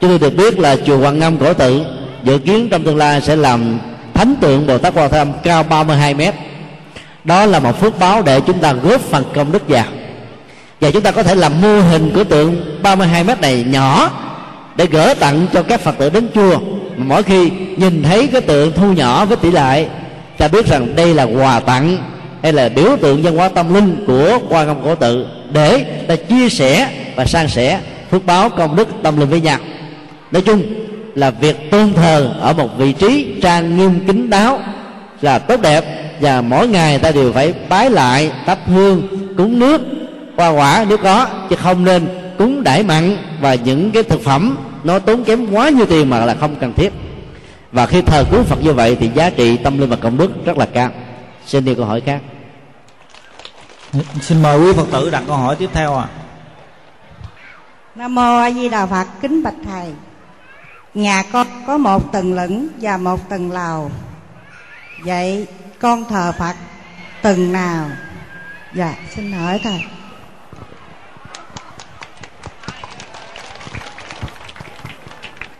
Chúng tôi được biết là chùa Hoàng Ngâm cổ tự dự kiến trong tương lai sẽ làm thánh tượng Bồ Tát Quan Thế Âm cao 32 mét. Đó là một phước báo để chúng ta góp phần công đức vào. Và chúng ta có thể làm mô hình của tượng 32 mét này nhỏ để gỡ tặng cho các phật tử đến chùa. Mỗi khi nhìn thấy cái tượng thu nhỏ với tỷ lệ, ta biết rằng đây là quà tặng hay là biểu tượng văn hóa tâm linh của quan âm cổ tự để ta chia sẻ và san sẻ phước báo công đức tâm linh với nhau. Nói chung là việc tôn thờ ở một vị trí trang nghiêm kính đáo là tốt đẹp và mỗi ngày ta đều phải bái lại thắp hương cúng nước hoa quả nếu có chứ không nên cúng đãi mặn và những cái thực phẩm nó tốn kém quá nhiều tiền mà là không cần thiết. Và khi thờ cúng phật như vậy thì giá trị tâm linh và công đức rất là cao. Xin đi câu hỏi khác. Xin mời quý phật tử đặt câu hỏi tiếp theo ạ. À. nam mô a di đà phật kính bạch thầy nhà con có một tầng lửng và một tầng lầu. Vậy con thờ phật tầng nào? Dạ xin hỏi thầy.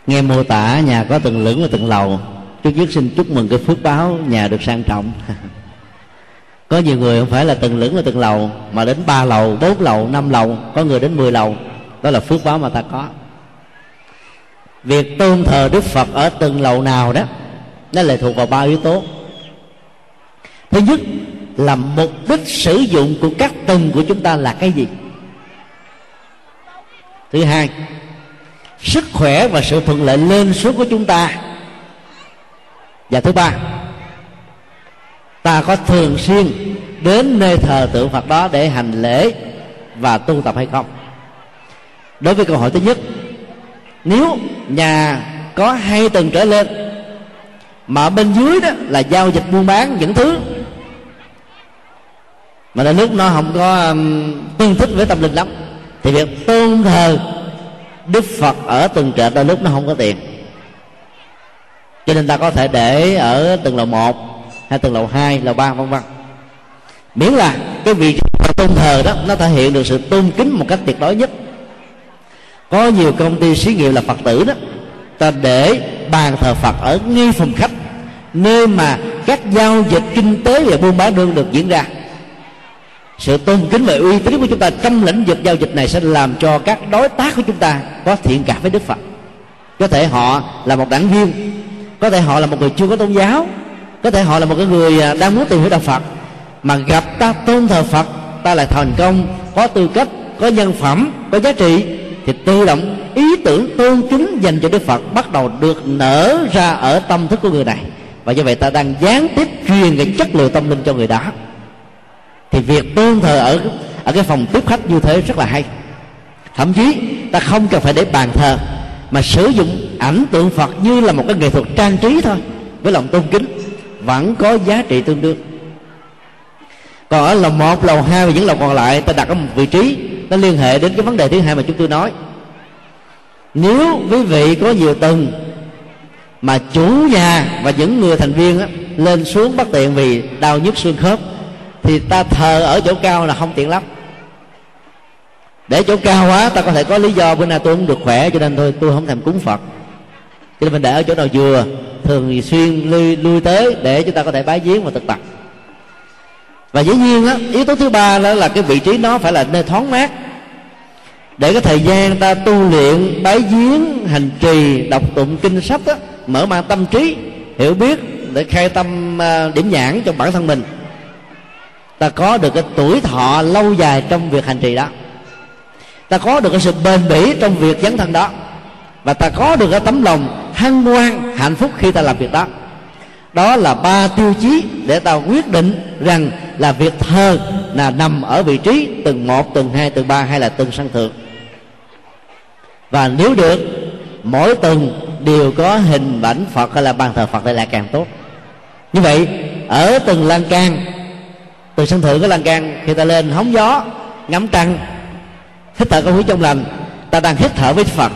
Nghe mô tả nhà có từng lửng và từng lầu, trước nhất xin chúc mừng cái phước báo nhà được sang trọng. <laughs> Có nhiều người không phải là từng lửng và từng lầu, mà đến ba lầu, bốn lầu, năm lầu, có người đến mười lầu. Đó là phước báo mà ta có việc tôn thờ đức phật ở từng lầu nào đó, nó lệ thuộc vào ba yếu tố. Thứ nhất là mục đích sử dụng của các tầng của chúng ta là cái gì? Thứ hai, sức khỏe và sự thuận lợi lên xuống của chúng ta. Và thứ ba, ta có thường xuyên đến nơi thờ tượng phật đó để hành lễ và tu tập hay không? Đối với câu hỏi thứ nhất nếu nhà có hai tầng trở lên mà bên dưới đó là giao dịch buôn bán những thứ mà là lúc nó không có um, tương thích với tâm linh lắm thì việc tôn thờ đức phật ở tầng trệt đôi lúc nó không có tiền. Cho nên ta có thể để ở tầng lầu một hay tầng lầu hai lầu ba vân vân. Miễn là cái việc tôn thờ đó nó thể hiện được sự tôn kính một cách tuyệt đối nhất có nhiều công ty xí nghiệp là phật tử đó, ta để bàn thờ phật ở ngay phòng khách, nơi mà các giao dịch kinh tế và buôn bán đương được diễn ra. Sự tôn kính và uy tín của chúng ta trong lĩnh vực giao dịch này sẽ làm cho các đối tác của chúng ta có thiện cảm với đức phật. Có thể họ là một đảng viên, có thể họ là một người chưa có tôn giáo, có thể họ là một cái người à, đang muốn tìm hiểu đạo phật. Mà gặp ta tôn thờ phật, ta lại thành công, có tư cách, có nhân phẩm, có giá trị thì tự động ý tưởng tôn kính dành cho đức phật bắt đầu được nở ra ở tâm thức của người này. Và như vậy ta đang gián tiếp truyền cái chất lượng tâm linh cho người đó. Thì việc tôn thờ ở ở cái phòng tiếp khách như thế rất là hay. Thậm chí ta không cần phải để bàn thờ, mà sử dụng ảnh tượng phật như là một cái nghệ thuật trang trí thôi, với lòng tôn kính, vẫn có giá trị tương đương. Còn ở lầu một, lầu hai và những lầu còn lại, ta đặt ở một vị trí nó liên hệ đến cái vấn đề thứ hai mà chúng tôi nói. Nếu quý vị có nhiều tầng mà chủ nhà và những người thành viên á, lên xuống bất tiện vì đau nhức xương khớp thì ta thờ ở chỗ cao là không tiện lắm. Để chỗ cao quá ta có thể có lý do bữa nay tôi không được khỏe cho nên thôi tôi không thèm cúng phật. Cho nên mình để ở chỗ nào vừa thường xuyên lui, lui tới để chúng ta có thể bái giếng và thực tập và dĩ nhiên á, yếu tố thứ ba đó là cái vị trí nó phải là nơi thoáng mát. Để cái thời gian ta tu luyện bái giếng hành trì đọc tụng kinh sách á, mở mang tâm trí hiểu biết để khai tâm à, điểm nhãn trong bản thân mình ta có được cái tuổi thọ lâu dài trong việc hành trì đó. Ta có được cái sự bền bỉ trong việc dấn thân đó. Và ta có được cái tấm lòng hăng hoan hạnh phúc khi ta làm việc đó. Đó là ba tiêu chí để ta quyết định rằng là việc thờ là nằm ở vị trí từng một, từng hai, từng ba hay là từng sân thượng. Và nếu được, mỗi tuần đều có hình ảnh phật hay là bàn thờ phật đây là càng tốt. Như vậy, ở từng lan can từ sân thượng cái lan can, khi ta lên hóng gió, ngắm trăng, hít thở không khí trong lành, ta đang hít thở với phật.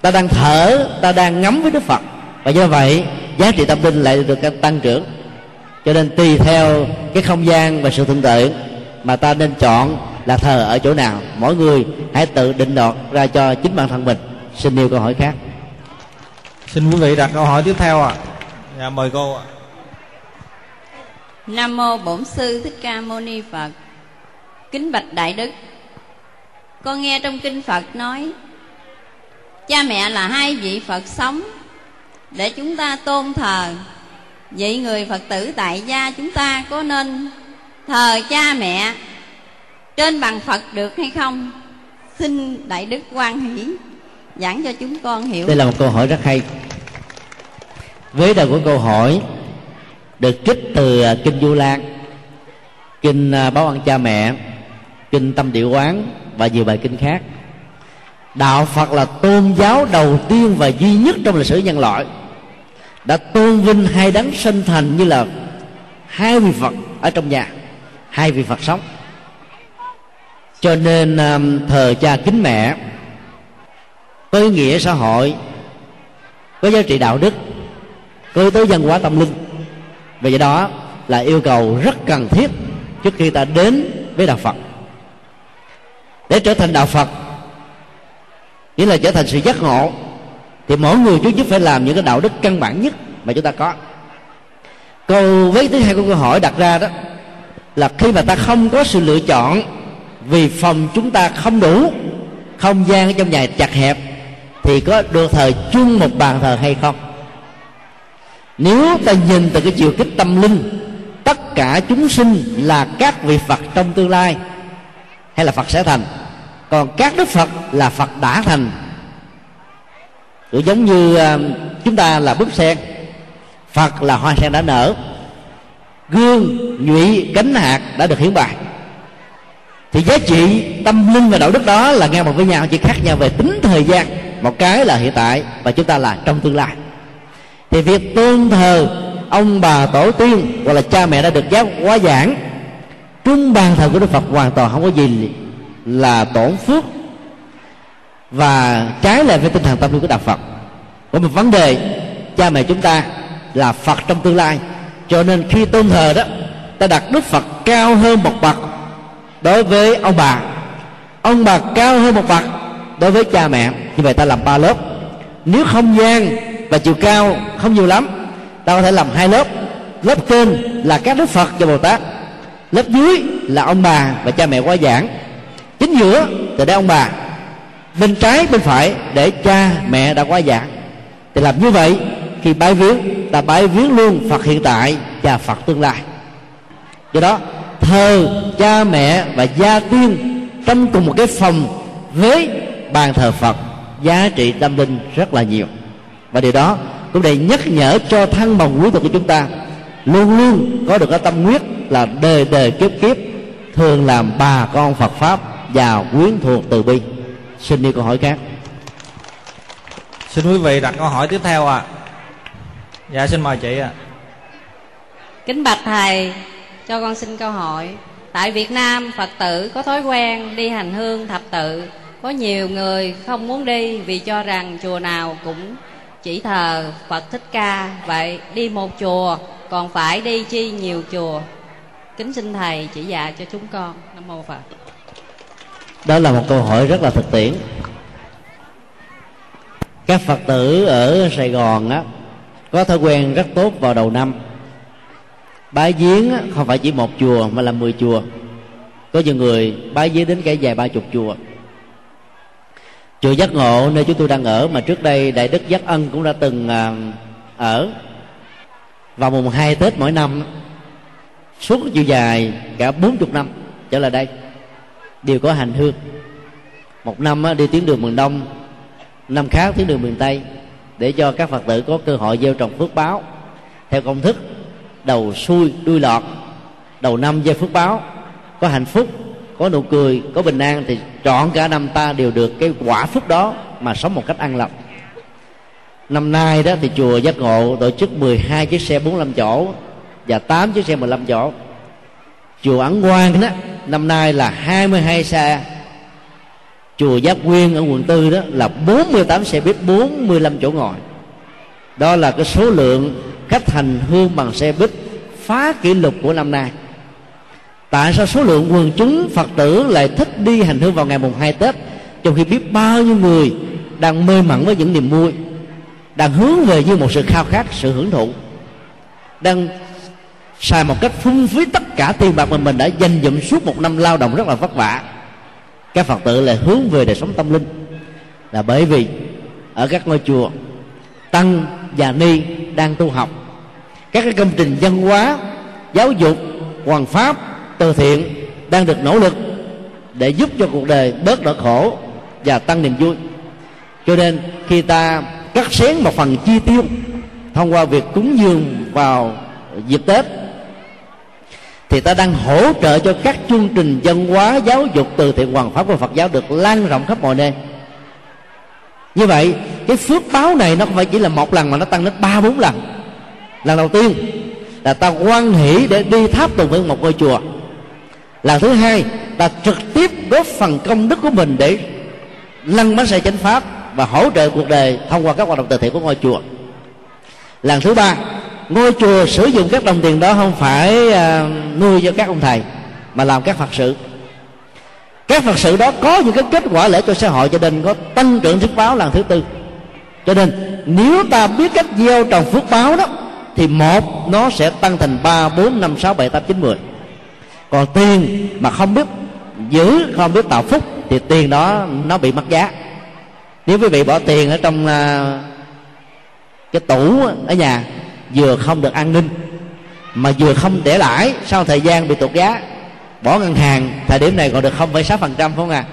Ta đang thở, ta đang ngắm với đức phật. Và do vậy, giá trị tâm linh lại được tăng trưởng cho nên tùy theo cái không gian và sự thuận tiện mà ta nên chọn là thờ ở chỗ nào. Mỗi người hãy tự định đoạt ra cho chính bản thân mình. Xin nêu câu hỏi khác. Xin quý vị đặt câu hỏi tiếp theo ạ. À. dạ mời cô ạ. Nam mô bổn sư thích ca mâu ni phật. Kính bạch đại đức. Con nghe trong kinh phật nói cha mẹ là hai vị phật sống để chúng ta tôn thờ vậy người phật tử tại gia chúng ta có nên thờ cha mẹ trên bằng phật được hay không? Xin đại đức quan hỷ giảng cho chúng con hiểu. Đây là một câu hỏi rất hay. Với đầu của câu hỏi được trích từ à, kinh du lan, kinh à, báo ăn cha mẹ, kinh tâm địa quán và nhiều bài kinh khác. Đạo phật là tôn giáo đầu tiên và duy nhất trong lịch sử nhân loại đã tôn vinh hai đấng sinh thành như là hai vị phật ở trong nhà, hai vị phật sống. Cho nên um, thờ cha kính mẹ, có ý nghĩa xã hội, có giá trị đạo đức, có yếu tố văn hóa tâm linh. Vì vậy đó là yêu cầu rất cần thiết trước khi ta đến với đạo phật. Để trở thành đạo phật, nghĩa là trở thành sự giác ngộ thì mỗi người chúng nhất phải làm những cái đạo đức căn bản nhất mà chúng ta có. Câu với thứ hai của câu hỏi đặt ra đó là khi mà ta không có sự lựa chọn vì phòng chúng ta không đủ, không gian ở trong nhà chặt hẹp, thì có được thờ chung một bàn thờ hay không? Nếu ta nhìn từ cái chiều kích tâm linh, tất cả chúng sinh là các vị phật trong tương lai, hay là phật sẽ thành? Còn các đức phật là phật đã thành cũng giống như à, chúng ta là búp sen. Phật là hoa sen đã nở. Gương nhụy cánh hạt đã được hiển bày, thì giá trị tâm linh và đạo đức đó là ngang bằng với nhau chỉ khác nhau về tính thời gian. Một cái là hiện tại và chúng ta là trong tương lai. Thì việc tôn thờ ông bà tổ tiên hoặc là cha mẹ đã được giáo hóa giảng trung bàn thờ của đức phật hoàn toàn không có gì là tổn phước và trái lại với tinh thần tâm linh của đạo phật. Có một vấn đề, cha mẹ chúng ta là phật trong tương lai. Cho nên khi tôn thờ đó, ta đặt đức phật cao hơn một bậc đối với ông bà. Ông bà cao hơn một bậc đối với cha mẹ. Như vậy ta làm ba lớp. Nếu không gian và chiều cao không nhiều lắm, ta có thể làm hai lớp. Lớp trên là các đức phật và bồ tát. Lớp dưới là ông bà và cha mẹ quá giảng. Chính giữa từ đây ông bà bên trái, bên phải để cha mẹ đã quá dạng thì làm như vậy, khi bái viếng, ta bái viếng luôn phật hiện tại và phật tương lai. Do đó, thờ cha mẹ và gia tiên trong cùng một cái phòng với bàn thờ phật, giá trị tâm linh rất là nhiều. Và điều đó cũng để nhắc nhở cho thân bằng quý tộc của chúng ta, luôn luôn có được cái tâm huyết là đời đời kiếp kiếp, thường làm bà con Phật pháp và quyến thuộc từ bi xin đi câu hỏi khác. Xin quý vị đặt câu hỏi tiếp theo ạ. À. dạ xin mời chị ạ. À. kính bạch thầy cho con xin câu hỏi. Tại việt nam phật tử có thói quen đi hành hương thập tự. Có nhiều người không muốn đi vì cho rằng chùa nào cũng chỉ thờ phật thích ca. Vậy đi một chùa còn phải đi chi nhiều chùa? Kính xin thầy chỉ dạy cho chúng con. Nam mô phật đó là một câu hỏi rất là thực tiễn. Các phật tử ở sài gòn á có thói quen rất tốt vào đầu năm. Bái giếng không phải chỉ một chùa mà là mười chùa. Có nhiều người bái giếng đến cả vài ba chục chùa. Chùa giác ngộ nơi chúng tôi đang ở mà trước đây đại đức giác ân cũng đã từng à, ở. Vào mùng hai tết mỗi năm suốt chiều dài cả bốn chục năm trở lại đây đều có hành hương. Một năm đi tuyến đường miền đông, năm khác tuyến đường miền tây, để cho các phật tử có cơ hội gieo trồng phước báo. Theo công thức, đầu xuôi đuôi lọt, đầu năm gieo phước báo. Có hạnh phúc, có nụ cười, có bình an thì trọn cả năm ta đều được cái quả phúc đó mà sống một cách an lành. Năm nay đó thì chùa giác ngộ tổ chức 12 chiếc xe 45 chỗ và 8 chiếc xe 15 chỗ. Chùa ấn quang đó năm nay là 22 xe. Chùa giác nguyên ở quận tư đó là 48 xe buýt 45 chỗ ngồi. Đó là cái số lượng khách hành hương bằng xe buýt phá kỷ lục của năm nay. Tại sao số lượng quần chúng phật tử lại thích đi hành hương vào ngày mùng hai tết, trong khi biết bao nhiêu người đang mê mẩn với những niềm vui, đang hướng về như một sự khao khát, sự hưởng thụ, đang xài một cách phung phí tất cả tiền bạc mà mình đã dành dụm suốt một năm lao động rất là vất vả. Các phật tử lại hướng về đời sống tâm linh. Là bởi vì ở các ngôi chùa, tăng và ni đang tu học, các cái công trình văn hóa, giáo dục hoàn pháp, từ thiện đang được nỗ lực để giúp cho cuộc đời bớt đỡ khổ và tăng niềm vui. Cho nên khi ta cắt xén một phần chi tiêu thông qua việc cúng dường vào dịp tết thì ta đang hỗ trợ cho các chương trình dân hóa giáo dục từ thiện hoàn pháp của Phật giáo được lan rộng khắp mọi nơi. Như vậy, cái phước báo này nó không phải chỉ là một lần mà nó tăng đến ba, bốn lần. Lần đầu tiên là ta quan hỷ để đi tháp tùng với một ngôi chùa. Lần thứ hai, ta trực tiếp góp phần công đức của mình để lăn bánh xe chánh pháp và hỗ trợ cuộc đời thông qua các hoạt động từ thiện của ngôi chùa. Lần thứ ba ngôi chùa sử dụng các đồng tiền đó không phải à, nuôi cho các ông thầy mà làm các phật sự. Các phật sự đó có những cái kết quả lễ cho xã hội cho nên có tăng trưởng phước báo lần thứ tư. Cho nên nếu ta biết cách gieo trồng phước báo đó thì một nó sẽ tăng thành ba bốn năm sáu bảy tám chín mười. Còn tiền mà không biết giữ không biết tạo phúc thì tiền đó nó bị mất giá. Nếu quý vị bỏ tiền ở trong uh, cái tủ ở nhà vừa không được an ninh mà vừa không để lãi sau thời gian bị tụt giá. Bỏ ngân hàng thời điểm này còn được 0,6 phần trăm không à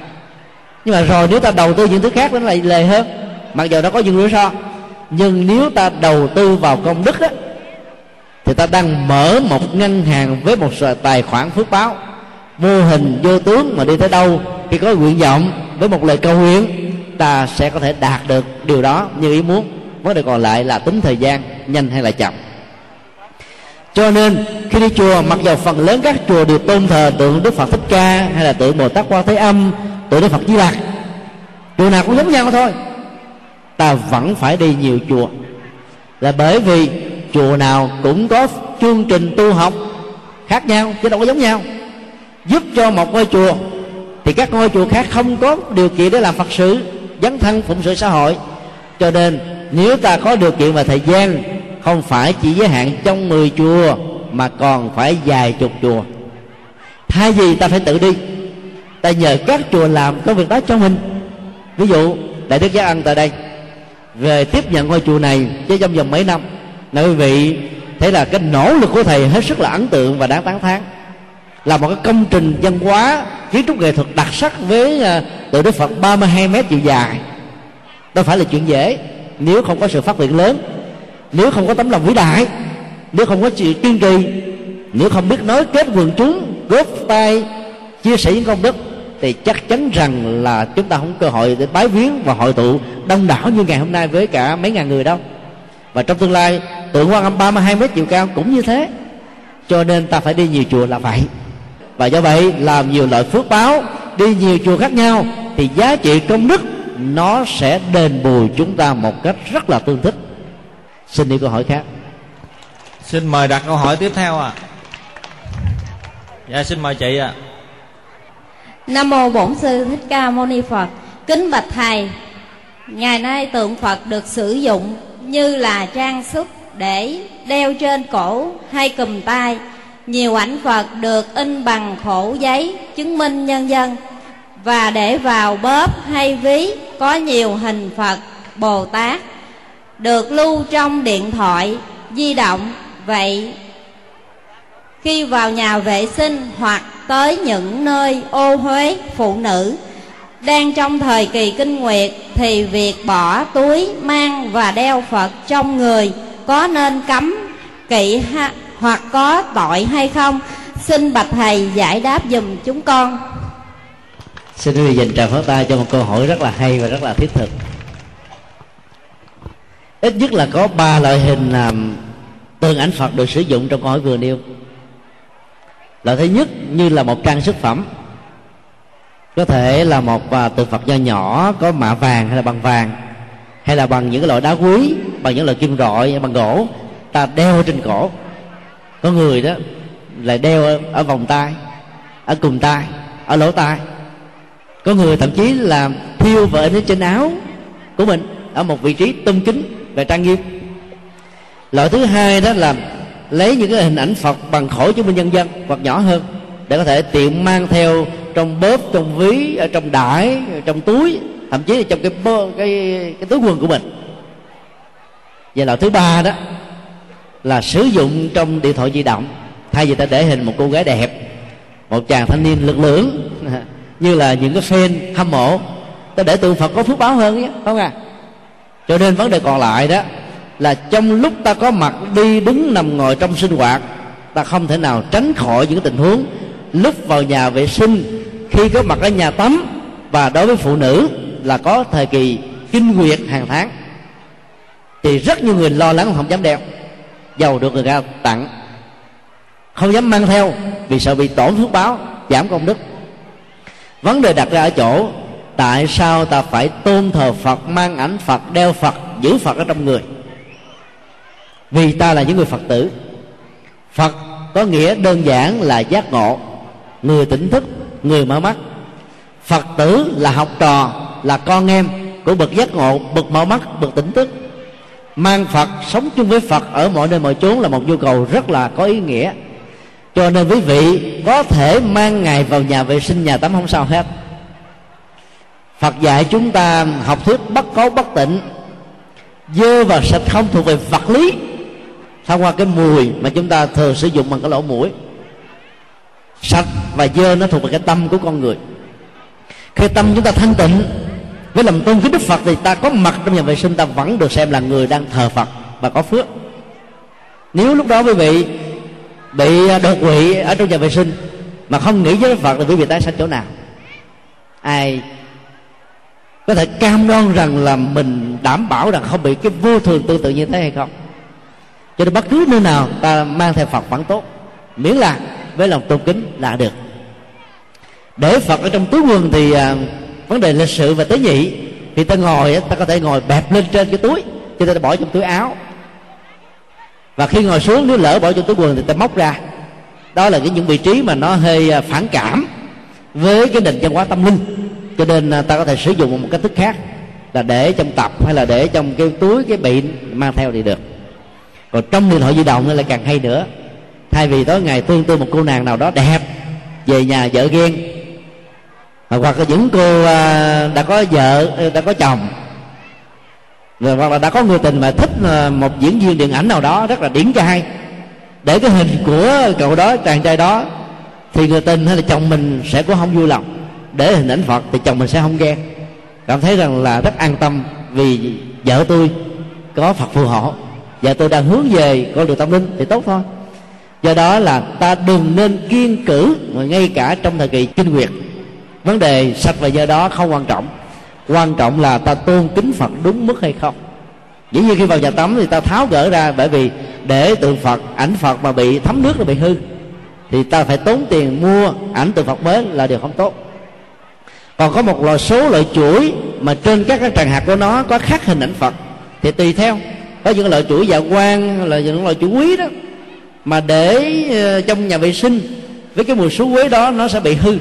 nhưng mà rồi nếu ta đầu tư những thứ khác nó lại lề hơn. Mặc dù nó có những rủi ro nhưng nếu ta đầu tư vào công đức á, thì ta đang mở một ngân hàng với một tài khoản phước báo. Vô hình vô tướng mà đi tới đâu khi có nguyện vọng với một lời cầu nguyện ta sẽ có thể đạt được điều đó như ý muốn vấn đề còn lại là tính thời gian, nhanh hay là chậm. Cho nên, khi đi chùa, mặc dù phần lớn các chùa đều tôn thờ tượng đức phật thích ca hay là tượng bồ tát quan thế âm, tượng đức phật di lặc, chùa nào cũng giống nhau thôi. Ta vẫn phải đi nhiều chùa. Là bởi vì chùa nào cũng có chương trình tu học khác nhau, chứ đâu có giống nhau. Giúp cho một ngôi chùa, thì các ngôi chùa khác không có điều kiện để làm phật sự, dấn thân phụng sự xã hội. Cho nên nếu ta có điều kiện và thời gian, không phải chỉ giới hạn trong 10 chùa, mà còn phải vài chục chùa. Thay vì ta phải tự đi. Ta nhờ các chùa làm công việc đó cho mình. Ví dụ, đại đức giáo ân tại đây. Về tiếp nhận ngôi chùa này với trong vòng mấy năm là quý vị thấy là cái nỗ lực của thầy hết sức là ấn tượng và đáng tán thán. Là một cái công trình văn hóa, kiến trúc nghệ thuật đặc sắc với à, tượng đức phật 32 mét chiều dài. Đâu phải là chuyện dễ nếu không có sự phát triển lớn, nếu không có tấm lòng vĩ đại, nếu không có sự kiên trì, nếu không biết nói kết quần chúng, góp tay, chia sẻ những công đức, thì chắc chắn rằng là chúng ta không có cơ hội để bái viếng và hội tụ đông đảo như ngày hôm nay với cả mấy ngàn người đâu. Và trong tương lai, tượng quan âm 32 mét chiều cao cũng như thế. Cho nên ta phải đi nhiều chùa là vậy. Và do vậy, làm nhiều loại phước báo, đi nhiều chùa khác nhau, thì giá trị công đức nó sẽ đền bù chúng ta một cách rất là tương thích. Xin đi câu hỏi khác. Xin mời đặt câu hỏi tiếp theo ạ. À. dạ xin mời chị ạ. À. nam mô bổn sư thích ca mâu ni phật. Kính bạch thầy ngày nay tượng phật được sử dụng như là trang sức để đeo trên cổ hay cùm tay nhiều ảnh phật được in bằng khổ giấy chứng minh nhân dân và để vào bóp hay ví có nhiều hình phật bồ tát được lưu trong điện thoại di động vậy. Khi vào nhà vệ sinh hoặc tới những nơi ô huế phụ nữ đang trong thời kỳ kinh nguyệt thì việc bỏ túi mang và đeo phật trong người có nên cấm kỵ ha, hoặc có tội hay không? Xin bạch thầy giải đáp dùm chúng con xin quý vị dành tràng pháo tay cho một câu hỏi rất là hay và rất là thiết thực. Ít nhất là có ba loại hình làm tượng ảnh phật được sử dụng trong câu hỏi vừa nêu. Loại thứ nhất như là một trang sức phẩm có thể là một à, tượng phật nho nhỏ có mạ vàng hay là bằng vàng hay là bằng những cái loại đá quý bằng những loại kim rọi bằng gỗ ta đeo trên cổ. Có người đó lại đeo ở, ở vòng tay ở cùng tay ở lỗ tai có người thậm chí là thiêu vợ lên trên áo của mình ở một vị trí tôn kính và trang nghiêm. Loại thứ hai đó là lấy những cái hình ảnh phật bằng khổ chứng minh nhân dân hoặc nhỏ hơn để có thể tiện mang theo trong bóp trong ví ở trong đải trong túi thậm chí là trong cái bơ, cái cái túi quần của mình. Và loại thứ ba đó là sử dụng trong điện thoại di động thay vì ta để hình một cô gái đẹp một chàng thanh niên lực lưỡng. <laughs> như là những cái fan hâm mộ. Ta để tượng phật có phước báo hơn nhé không à cho nên vấn đề còn lại đó là trong lúc ta có mặt đi đứng nằm ngồi trong sinh hoạt, ta không thể nào tránh khỏi những tình huống lúc vào nhà vệ sinh khi có mặt ở nhà tắm. Và đối với phụ nữ là có thời kỳ kinh nguyệt hàng tháng. Thì rất nhiều người lo lắng không dám đeo, giàu được người ta tặng. Không dám mang theo vì sợ bị tổn phước báo, giảm công đức vấn đề đặt ra ở chỗ, tại sao ta phải tôn thờ phật, mang ảnh phật, đeo phật, giữ phật ở trong người? Vì ta là những người phật tử. Phật có nghĩa đơn giản là giác ngộ. Người tỉnh thức, người mở mắt. Phật tử là học trò, là con em của bậc giác ngộ, bậc mở mắt, bậc tỉnh thức. Mang phật, sống chung với phật ở mọi nơi, mọi chốn là một nhu cầu rất là có ý nghĩa cho nên quý vị có thể mang ngài vào nhà vệ sinh nhà tắm không sao hết. Phật dạy chúng ta học thuyết bất cấu bất tịnh. Dơ và sạch không thuộc về vật lý. Thông qua cái mùi mà chúng ta thường sử dụng bằng cái lỗ mũi. Sạch và dơ nó thuộc về cái tâm của con người. Khi tâm chúng ta thanh tịnh, với lòng tôn kính đức phật thì ta có mặt trong nhà vệ sinh, ta vẫn được xem là người đang thờ phật và có phước. Nếu lúc đó quý vị bị à, đột quỵ ở trong nhà vệ sinh mà không nghĩ với phật là quý vị tái sanh chỗ nào. Ai có thể cam đoan rằng là mình đảm bảo rằng không bị cái vô thường tương tự như thế hay không? Cho nên bất cứ nơi nào ta mang theo phật vẫn tốt miễn là với lòng tôn kính là được. Để phật ở trong túi quần thì à, vấn đề lịch sự và tế nhị thì ta ngồi ta có thể ngồi bẹp lên trên cái túi cho ta bỏ trong túi áo và khi ngồi xuống, nếu lỡ bỏ trong túi quần thì ta móc ra. Đó là cái những vị trí mà nó hơi à, phản cảm với cái nền văn hóa tâm linh. Cho nên à, ta có thể sử dụng một cách thức khác là để trong tập hay là để trong cái túi, cái bị mang theo thì được. Còn trong điện thoại di động lại càng hay nữa. Thay vì tối ngày tương tư một cô nàng nào đó đẹp, về nhà vợ ghen, hoặc là những cô à, đã có vợ ờ, đã có chồng rồi hoặc là đã có người tình mà thích ờ, một diễn viên điện ảnh nào đó rất là điển trai, để cái hình của cậu đó, chàng trai đó, thì người tình hay là chồng mình sẽ có không vui lòng. Để hình ảnh phật thì chồng mình sẽ không ghen. Cảm thấy rằng là rất an tâm vì vợ tôi có phật phù hộ. Và tôi đang hướng về con đường tâm linh thì tốt thôi. Do đó là ta đừng nên kiên cử, mà ngay cả trong thời kỳ kinh nguyệt, vấn đề sạch và do đó không quan trọng quan trọng là ta tôn kính phật đúng mức hay không? Dĩ nhiên khi vào nhà tắm thì ta tháo gỡ ra bởi vì để tượng phật ảnh phật mà bị thấm nước là bị hư thì ta phải tốn tiền mua ảnh tượng phật mới là điều không tốt. Còn có một loại số loại chuỗi mà trên các cái tràng hạt của nó có khắc hình ảnh phật thì tùy theo. Có những loại chuỗi dạ quan, là những loại chuỗi quý đó mà để ờ, trong nhà vệ sinh với cái mùi số quế đó nó sẽ bị hư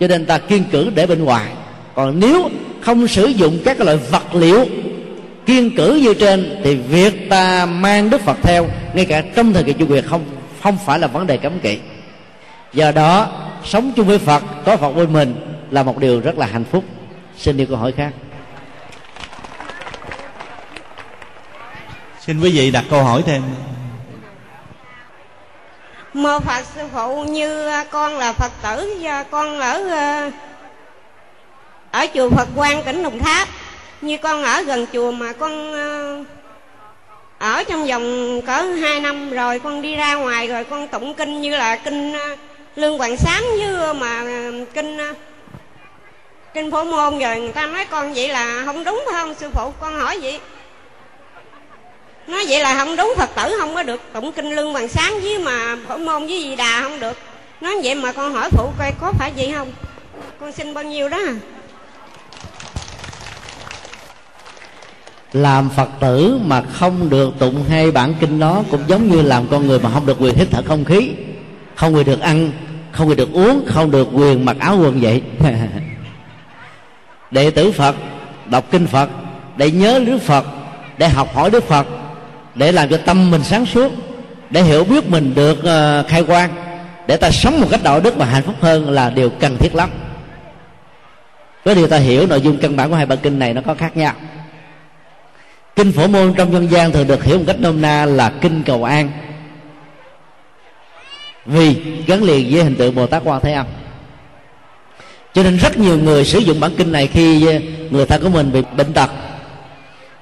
cho nên ta kiên cử để bên ngoài còn nếu không sử dụng các loại vật liệu kiên cử như trên thì việc ta mang đức phật theo ngay cả trong thời kỳ chu quyền không không phải là vấn đề cấm kỵ. Do đó sống chung với phật có phật bên mình là một điều rất là hạnh phúc. Xin đi câu hỏi khác. Xin quý vị đặt câu hỏi thêm. Mô phật sư phụ như con là phật tử và con ở ở chùa phật quang, tỉnh đồng tháp. Như con ở gần chùa mà con ờ, ở trong vòng cỡ hai năm rồi con đi ra ngoài rồi con tụng kinh như là kinh ờ, lương hoàng sám như mà ờ, kinh kinh phổ môn rồi người ta nói con vậy là không đúng phải không, sư phụ? Con hỏi vậy. Nói vậy là không đúng, phật tử không có được tụng kinh lương hoàng sáng với mà phổ môn với gì đà không được. Nói vậy mà con hỏi phụ coi có phải vậy không? Con xin bao nhiêu đó à? Làm phật tử mà không được tụng hai bản kinh đó cũng giống như làm con người mà không được quyền hít thở không khí, không quyền được ăn, không quyền được uống, không được quyền mặc áo quần vậy. <laughs> Đệ tử phật, đọc kinh phật, để nhớ đức phật, để học hỏi đức phật, để làm cho tâm mình sáng suốt, để hiểu biết mình được ờ, khai quang, để ta sống một cách đạo đức và hạnh phúc hơn là điều cần thiết lắm. Với điều ta hiểu, nội dung căn bản của hai bản kinh này nó có khác nhau kinh phổ môn trong dân gian thường được hiểu một cách nôm na là kinh cầu an. Vì gắn liền với hình tượng bồ tát quan thế âm. Cho nên rất nhiều người sử dụng bản kinh này khi ờ, người thân của mình bị bệnh tật.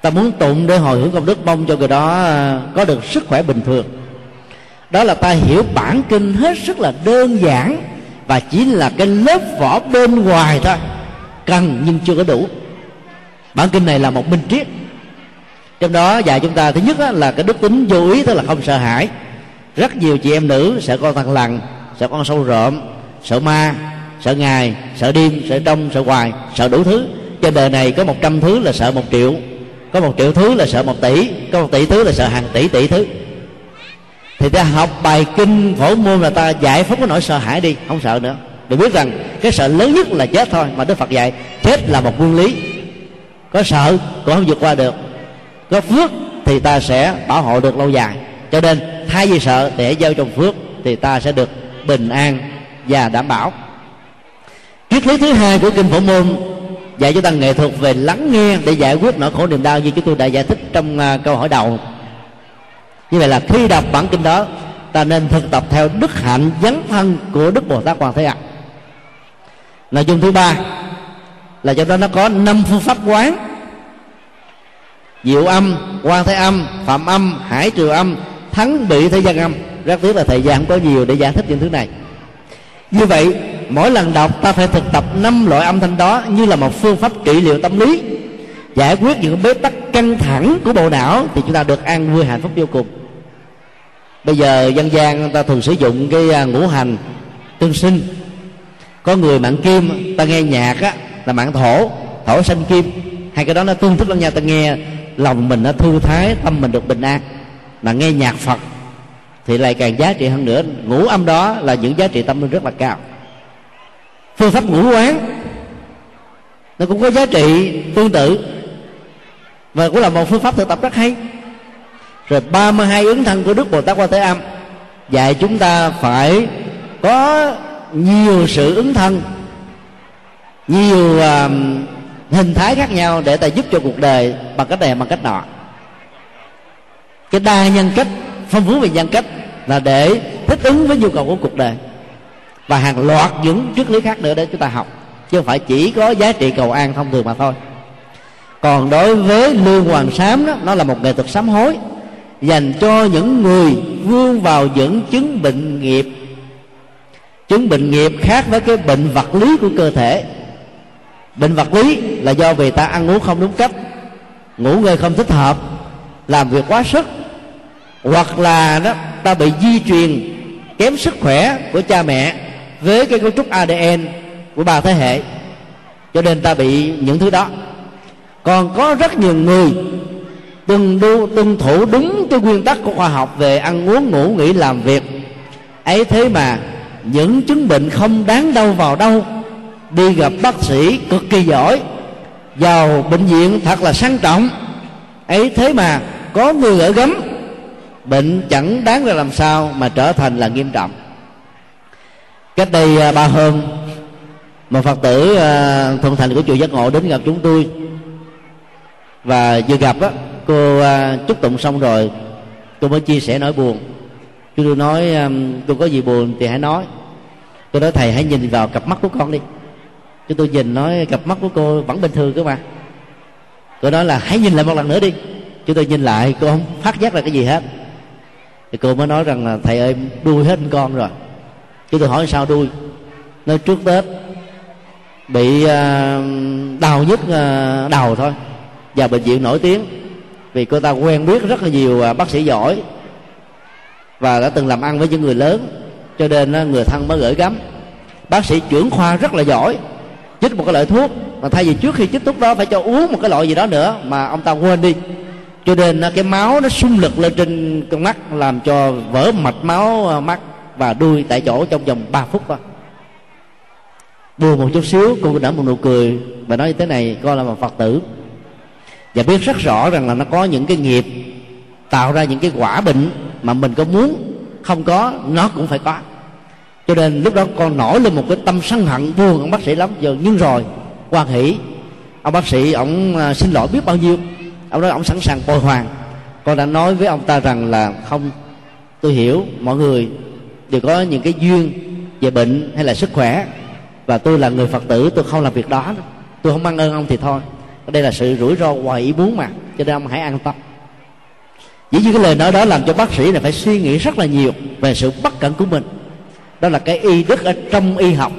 Ta muốn tụng để hồi hướng công đức, mong cho người đó ờ, có được sức khỏe bình thường. Đó là ta hiểu bản kinh hết sức là đơn giản và chỉ là cái lớp vỏ bên ngoài thôi. Cần nhưng chưa có đủ. Bản kinh này là một minh triết trong đó dạy chúng ta, thứ nhất là cái đức tính vô ý, tức là không sợ hãi. Rất nhiều chị em nữ sợ con thằng lằn, sợ con sâu rộm, sợ ma, sợ ngày sợ đêm sợ đông, sợ hoài, sợ đủ thứ. Trên đời này có một trăm thứ là sợ một triệu, có một triệu thứ là sợ một tỷ, có một tỷ thứ là sợ hàng tỷ tỷ thứ. Thì ta học bài kinh phổ môn là ta giải phóng cái nỗi sợ hãi đi, không sợ nữa. Để biết rằng, cái sợ lớn nhất là chết thôi, mà đức phật dạy, chết là một nguyên lý. Có sợ, cũng không vượt qua được có phước thì ta sẽ bảo hộ được lâu dài. Cho nên thay vì sợ để gieo trong phước thì ta sẽ được bình an và đảm bảo. Triết lý thứ hai của kinh phổ môn dạy cho ta nghệ thuật về lắng nghe để giải quyết nỗi khổ niềm đau như chúng tôi đã giải thích trong uh, câu hỏi đầu. Như vậy là khi đọc bản kinh đó ta nên thực tập theo đức hạnh dấn thân của đức bồ tát hoàng thế âm nội dung thứ ba là trong đó nó có năm phương pháp quán diệu âm, quan thế âm, phạm âm, hải trừ âm, thắng bị thế gian âm. Rất tiếc là thời gian không có nhiều để giải thích những thứ này. Như vậy, mỗi lần đọc, ta phải thực tập năm loại âm thanh đó như là một phương pháp trị liệu tâm lý. Giải quyết những bế tắc căng thẳng của bộ não thì chúng ta được an vui hạnh phúc vô cùng. Bây giờ, dân gian ta thường sử dụng cái à, ngũ hành tương sinh. Có người mạng kim, ta nghe nhạc á, là mạng thổ thổ sanh kim. Hai cái đó nó tương thích lẫn nhau. Ta nghe lòng mình nó thư thái tâm mình được bình an. Mà nghe nhạc phật thì lại càng giá trị hơn nữa. Ngũ âm đó là những giá trị tâm linh rất là cao. Phương pháp ngũ quán nó cũng có giá trị tương tự. Và cũng là một phương pháp thực tập rất hay. Rồi 32 ứng thân của Đức Bồ Tát Quan Thế Âm dạy chúng ta phải có nhiều sự ứng thân nhiều uh, hình thái khác nhau để ta giúp cho cuộc đời bằng cách này, bằng cách nọ. Cái đa nhân cách, phong phú về nhân cách là để thích ứng với nhu cầu của cuộc đời. Và hàng loạt những triết lý khác nữa để chúng ta học, chứ không phải chỉ có giá trị cầu an thông thường mà thôi. Còn đối với lương hoàng sám đó, nó là một nghệ thuật sám hối, dành cho những người vươn vào những chứng bệnh nghiệp. Chứng bệnh nghiệp khác với cái bệnh vật lý của cơ thể bệnh vật lý là do vì ta ăn uống không đúng cách, ngủ ngơi không thích hợp, làm việc quá sức, hoặc là đó, ta bị di truyền kém sức khỏe của cha mẹ với cái cấu trúc ADN của ba thế hệ. Cho nên ta bị những thứ đó. Còn có rất nhiều người từng đu tuân thủ đúng cái nguyên tắc của khoa học về ăn uống, ngủ, nghỉ, làm việc. Ấy thế mà những chứng bệnh không đáng đâu vào đâu đi gặp bác sĩ cực kỳ giỏi. Vào bệnh viện thật là sang trọng. Ấy thế mà có người ở gấm. Bệnh chẳng đáng ra làm sao mà trở thành là nghiêm trọng. Cách đây à, ba hôm, một phật tử à, thuận thành của chùa giác ngộ đến gặp chúng tôi. Và vừa gặp á cô à, chúc tụng xong rồi tôi mới chia sẻ nỗi buồn. Chúng tôi nói cô có gì buồn thì hãy nói. Tôi nói, thầy hãy nhìn vào cặp mắt của con đi chúng tôi nhìn nói cặp mắt của cô vẫn bình thường cơ mà. Cô nói là, hãy nhìn lại một lần nữa đi. Chúng tôi nhìn lại, cô không phát giác ra cái gì hết. Thì cô mới nói rằng là, thầy ơi, đuôi hết con rồi. Chúng tôi hỏi sao đuôi? Nói trước tết bị à, đau nhức à, đầu thôi. Vào bệnh viện nổi tiếng vì cô ta quen biết rất là nhiều à, bác sĩ giỏi và đã từng làm ăn với những người lớn. Cho nên người thân mới gửi gắm. Bác sĩ trưởng khoa rất là giỏi chích một cái loại thuốc, mà thay vì trước khi chích thuốc đó phải cho uống một cái loại gì đó nữa, mà ông ta quên đi. Cho nên à, cái máu nó xung lực lên trên con mắt, làm cho vỡ mạch máu à, mắt và đuôi tại chỗ trong vòng 3 phút thôi buồn một chút xíu, cô đã một nụ cười và nói như thế này, con là một phật tử. Và biết rất rõ rằng là nó có những cái nghiệp, tạo ra những cái quả bệnh mà mình có muốn, không có, nó cũng phải có cho nên lúc đó con nổi lên một cái tâm sân hận buồn ông bác sĩ lắm. Giờ nhưng rồi quan hỷ, ông bác sĩ, ông à, xin lỗi biết bao nhiêu? Ông nói ông sẵn sàng bồi hoàn. Con đã nói với ông ta rằng là, không, tôi hiểu, mọi người đều có những cái duyên về bệnh hay là sức khỏe, và tôi là người phật tử, tôi không làm việc đó. Tôi không mang ơn ông thì thôi. Đây là sự rủi ro ngoài ý muốn mà, cho nên ông hãy an tâm. Dĩ nhiên cái lời nói đó làm cho bác sĩ này phải suy nghĩ rất là nhiều về sự bất cẩn của mình đó là cái y đức ở trong y học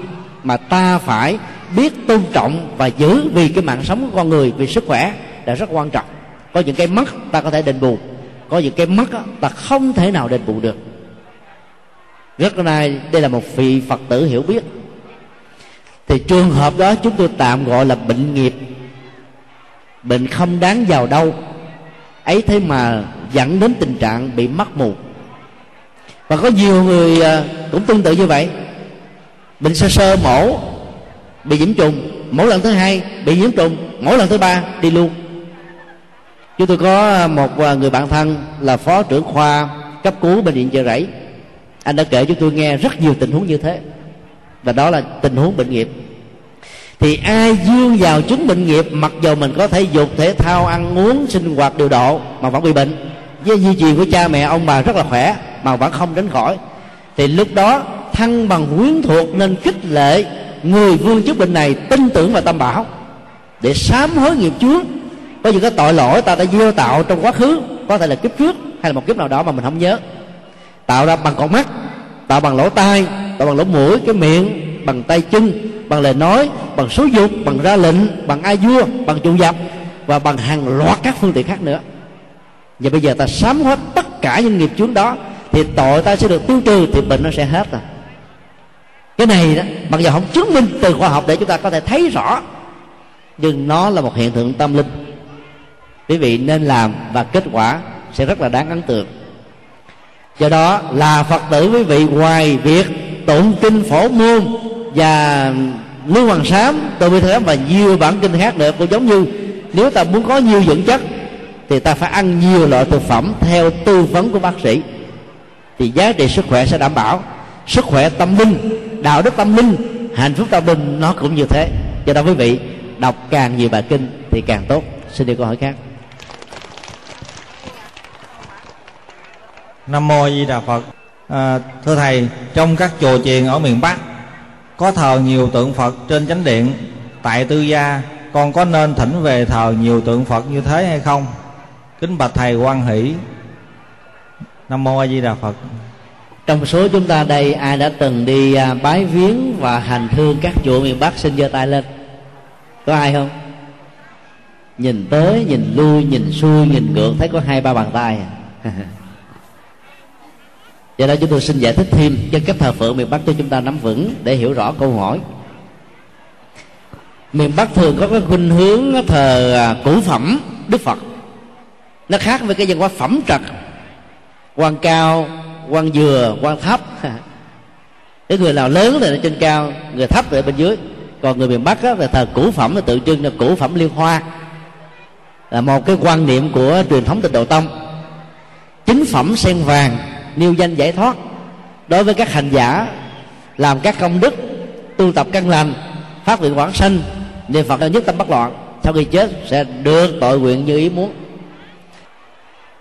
mà ta phải biết tôn trọng và giữ vì cái mạng sống của con người, vì sức khỏe là rất quan trọng. Có những cái mất ta có thể đền bù, có những cái mất ta không thể nào đền bù được. Rất nay đây là một vị phật tử hiểu biết. Thì trường hợp đó chúng tôi tạm gọi là bệnh nghiệp. Bệnh không đáng vào đâu. Ấy thế mà dẫn đến tình trạng bị mất mù và có nhiều người à, cũng tương tự như vậy. Bệnh sơ sơ mổ, bị nhiễm trùng. Mỗi lần thứ hai, bị nhiễm trùng. Mỗi lần thứ ba, đi luôn. Chúng tôi có một à, người bạn thân là phó trưởng khoa cấp cứu bệnh viện chợ rẫy. Anh đã kể cho tôi nghe rất nhiều tình huống như thế. Và đó là tình huống bệnh nghiệp. Thì ai dương vào chứng bệnh nghiệp, mặc dù mình có thể dục thể thao ăn uống, sinh hoạt điều độ, mà vẫn bị bệnh. Với di truyền của cha mẹ, ông bà rất là khỏe mà vẫn không đến khỏi. Thì lúc đó thân bằng quyến thuộc nên khích lệ người vương chức bệnh này tin tưởng vào tâm bảo để sám hối nghiệp chúa có những cái tội lỗi, ta đã gieo tạo trong quá khứ, có thể là kiếp trước hay là một kiếp nào đó mà mình không nhớ. Tạo ra bằng con mắt, tạo bằng lỗ tai, tạo bằng lỗ mũi, cái miệng, bằng tay chân, bằng lời nói, bằng số dục, bằng ra lệnh, bằng ai vua, bằng trụ dập và bằng hàng loạt các phương tiện khác nữa. Và bây giờ ta sám hết tất cả những nghiệp chướng đó thì tội ta sẽ được tiêu trừ thì bệnh nó sẽ hết rồi cái này đó, mặc dù không chứng minh từ khoa học để chúng ta có thể thấy rõ, nhưng nó là một hiện tượng tâm linh. Quý vị nên làm và kết quả sẽ rất là đáng ấn tượng. Do đó là phật tử quý vị ngoài việc tụng kinh phổ môn và lưu hoàng sám tôi mới thám và nhiều bản kinh khác nữa cũng giống như nếu ta muốn có nhiều dưỡng chất thì ta phải ăn nhiều loại thực phẩm theo tư vấn của bác sĩ thì giá trị sức khỏe sẽ đảm bảo. Sức khỏe tâm linh đạo đức tâm linh hạnh phúc tâm linh nó cũng như thế. Do đó quý vị đọc càng nhiều bài kinh thì càng tốt. Xin đi câu hỏi khác. Nam mô di đà phật. À, thưa thầy trong các chùa chiền ở miền bắc có thờ nhiều tượng phật trên chánh điện. Tại tư gia con có nên thỉnh về thờ nhiều tượng phật như thế hay không? Kính bạch thầy quan hỷ nam mô a di đà phật. Trong số chúng ta đây, ai đã từng đi à, bái viếng và hành hương các chùa miền bắc xin giơ tay lên? Có ai không? Nhìn tới, nhìn lui, nhìn xuôi, nhìn ngược, thấy có hai, ba bàn tay à? <laughs> do đó chúng tôi xin giải thích thêm cho cách thờ phượng miền bắc cho chúng ta nắm vững để hiểu rõ câu hỏi. Miền bắc thường có cái khuynh hướng thờ à, cũ phẩm đức phật. Nó khác với cái văn hóa phẩm trật quan cao quan dừa quan thấp. <laughs> Cái người nào lớn thì ở trên cao người thấp thì ở bên dưới. Còn người miền bắc á, là thờ củ phẩm là tượng trưng là củ phẩm liên hoa. Là một cái quan niệm của truyền thống tịnh độ tông. Chính phẩm sen vàng nêu danh giải thoát. Đối với các hành giả làm các công đức tu tập căn lành phát nguyện quảng sanh niệm phật nhất tâm bất loạn sau khi chết sẽ được tội nguyện như ý muốn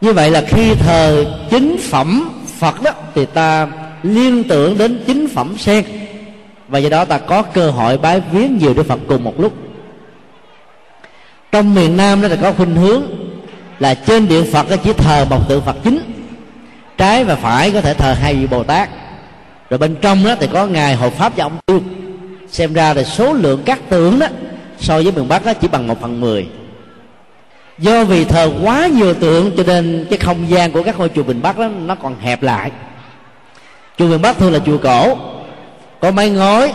như vậy là khi thờ chính phẩm phật đó, thì ta liên tưởng đến chính phẩm sen. Và do đó ta có cơ hội bái viếng nhiều đức phật cùng một lúc. Trong miền nam đó là có khuynh hướng là trên điện phật nó chỉ thờ một tượng phật chính. Trái và phải có thể thờ hai vị bồ tát. Rồi bên trong đó thì có ngài hộ pháp và ông tiêu xem ra là số lượng các tượng đó so với miền bắc đó chỉ bằng một phần mười do vì thờ quá nhiều tượng cho nên cái không gian của các ngôi chùa miền bắc đó nó còn hẹp lại. Chùa miền bắc thường là chùa cổ. Có mái ngói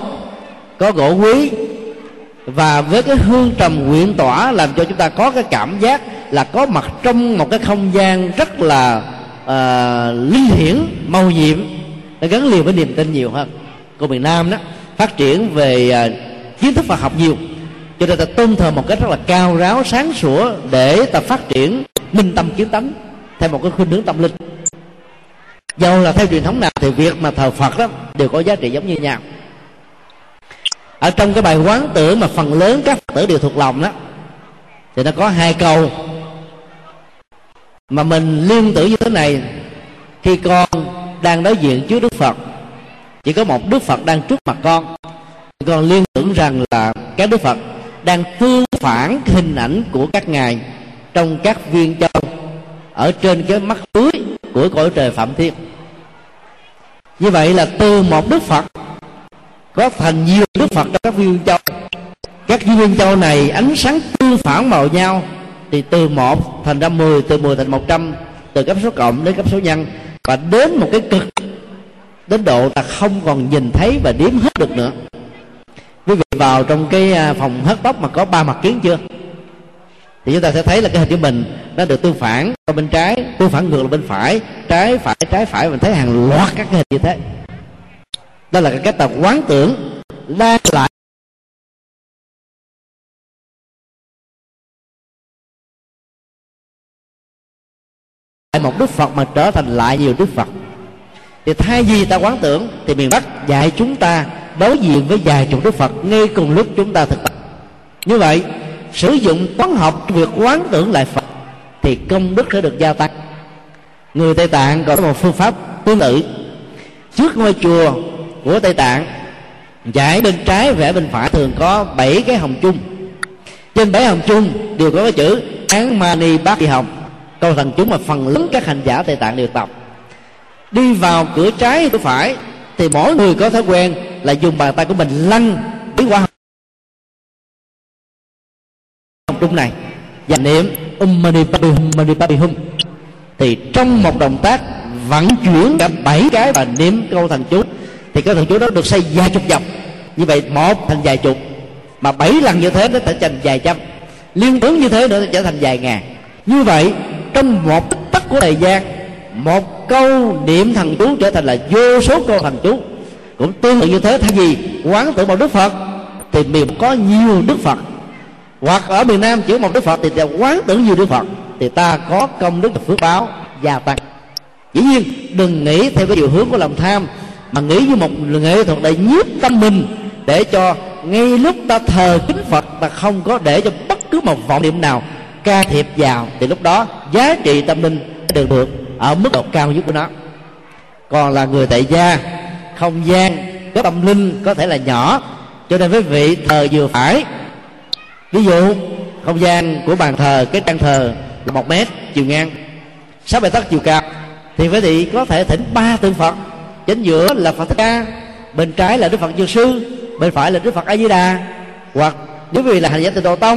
có gỗ quý. Và với cái hương trầm quyện tỏa làm cho chúng ta có cái cảm giác là có mặt trong một cái không gian rất là uh, linh hiển màu nhiệm. Nó gắn liền với niềm tin nhiều hơn. Của miền nam đó phát triển về uh, kiến thức và học nhiều cho nên ta tôn thờ một cách rất là cao ráo, sáng sủa để ta phát triển minh tâm kiến tánh theo một cái khuynh hướng tâm linh. Dầu là theo truyền thống nào thì việc mà thờ phật đó đều có giá trị giống như nhau. Ở trong cái bài quán tưởng mà phần lớn các phật tử đều thuộc lòng đó, thì nó có hai câu mà mình liên tưởng như thế này. Khi con đang đối diện trước đức phật, chỉ có một đức phật đang trước mặt con con liên tưởng rằng là các đức phật đang tương phản hình ảnh của các ngài trong các viên châu ở trên cái mắt lưới của cõi trời phạm thiên. Như vậy là từ một đức phật, có thành nhiều đức phật trong các viên châu. Các viên châu này ánh sáng tương phản màu nhau, thì từ một thành ra mười, từ mười thành một trăm, từ cấp số cộng đến cấp số nhân, và đến một cái cực, đến độ ta không còn nhìn thấy và điếm hết được nữa quý vị vào trong cái à, phòng hớt tóc mà có ba mặt kiến chưa? Thì chúng ta sẽ thấy là cái hình của mình nó được tương phản ở bên trái, tương phản ngược là bên phải, trái phải trái phải, mình thấy hàng loạt các cái hình như thế. Đó là cái cách tập quán tưởng đang lại một đức phật mà trở thành lại nhiều đức phật. Thì thay vì ta quán tưởng thì miền bắc dạy chúng ta đối diện với vài chục đức phật ngay cùng lúc chúng ta thực tập. Như vậy, sử dụng toán học việc quán tưởng lại phật thì công đức sẽ được gia tăng. Người tây tạng có một phương pháp tương tự. Trước ngôi chùa của tây tạng giải bên trái vẽ bên phải thường có bảy cái hồng chung. Trên bảy hồng chung đều có cái chữ án mani bát đi hồng câu thần chúng mà phần lớn các hành giả tây tạng đều tập. Đi vào cửa trái cửa phải thì mỗi người có thói quen là dùng bàn tay của mình lăn cái qua hồng trung này. Và niệm um mani padme hum mani padme hum. Thì trong một động tác vận chuyển cả bảy cái và niệm câu thần chú, thì cái thần chú đó được xây vài chục dòng. Như vậy, một thành vài chục, mà bảy lần như thế nó trở thành vài trăm. Liên tưởng như thế nữa trở thành vài ngàn. Như vậy, trong một tích tắc của thời gian một câu niệm thần chú trở thành là vô số câu thần chú. Cũng tương tự như thế, thay vì quán tưởng một đức phật, thì miền có nhiều đức phật. Hoặc ở miền nam chỉ một đức phật, thì quán tưởng nhiều đức phật, thì ta có công đức phước báo gia tăng. Dĩ nhiên, đừng nghĩ theo cái chiều hướng của lòng tham, mà nghĩ như một nghệ thuật để nhiếp tâm mình, để cho ngay lúc ta thờ kính phật, ta không có để cho bất cứ một vọng niệm nào ca thiệp vào, thì lúc đó giá trị tâm linh được được ở mức độ cao nhất của nó. Còn là người tại gia, không gian, cái tâm linh có thể là nhỏ. Cho nên với vị thờ vừa phải, ví dụ, không gian của bàn thờ, cái trang thờ là một mét, chiều ngang, sáu bảy tấc chiều cao, thì quý vị có thể thỉnh ba tượng phật. Chính giữa là phật thích ca, bên trái là đức phật dược sư, bên phải là đức phật a di đà, hoặc nếu vì là hành giả tịnh độ tông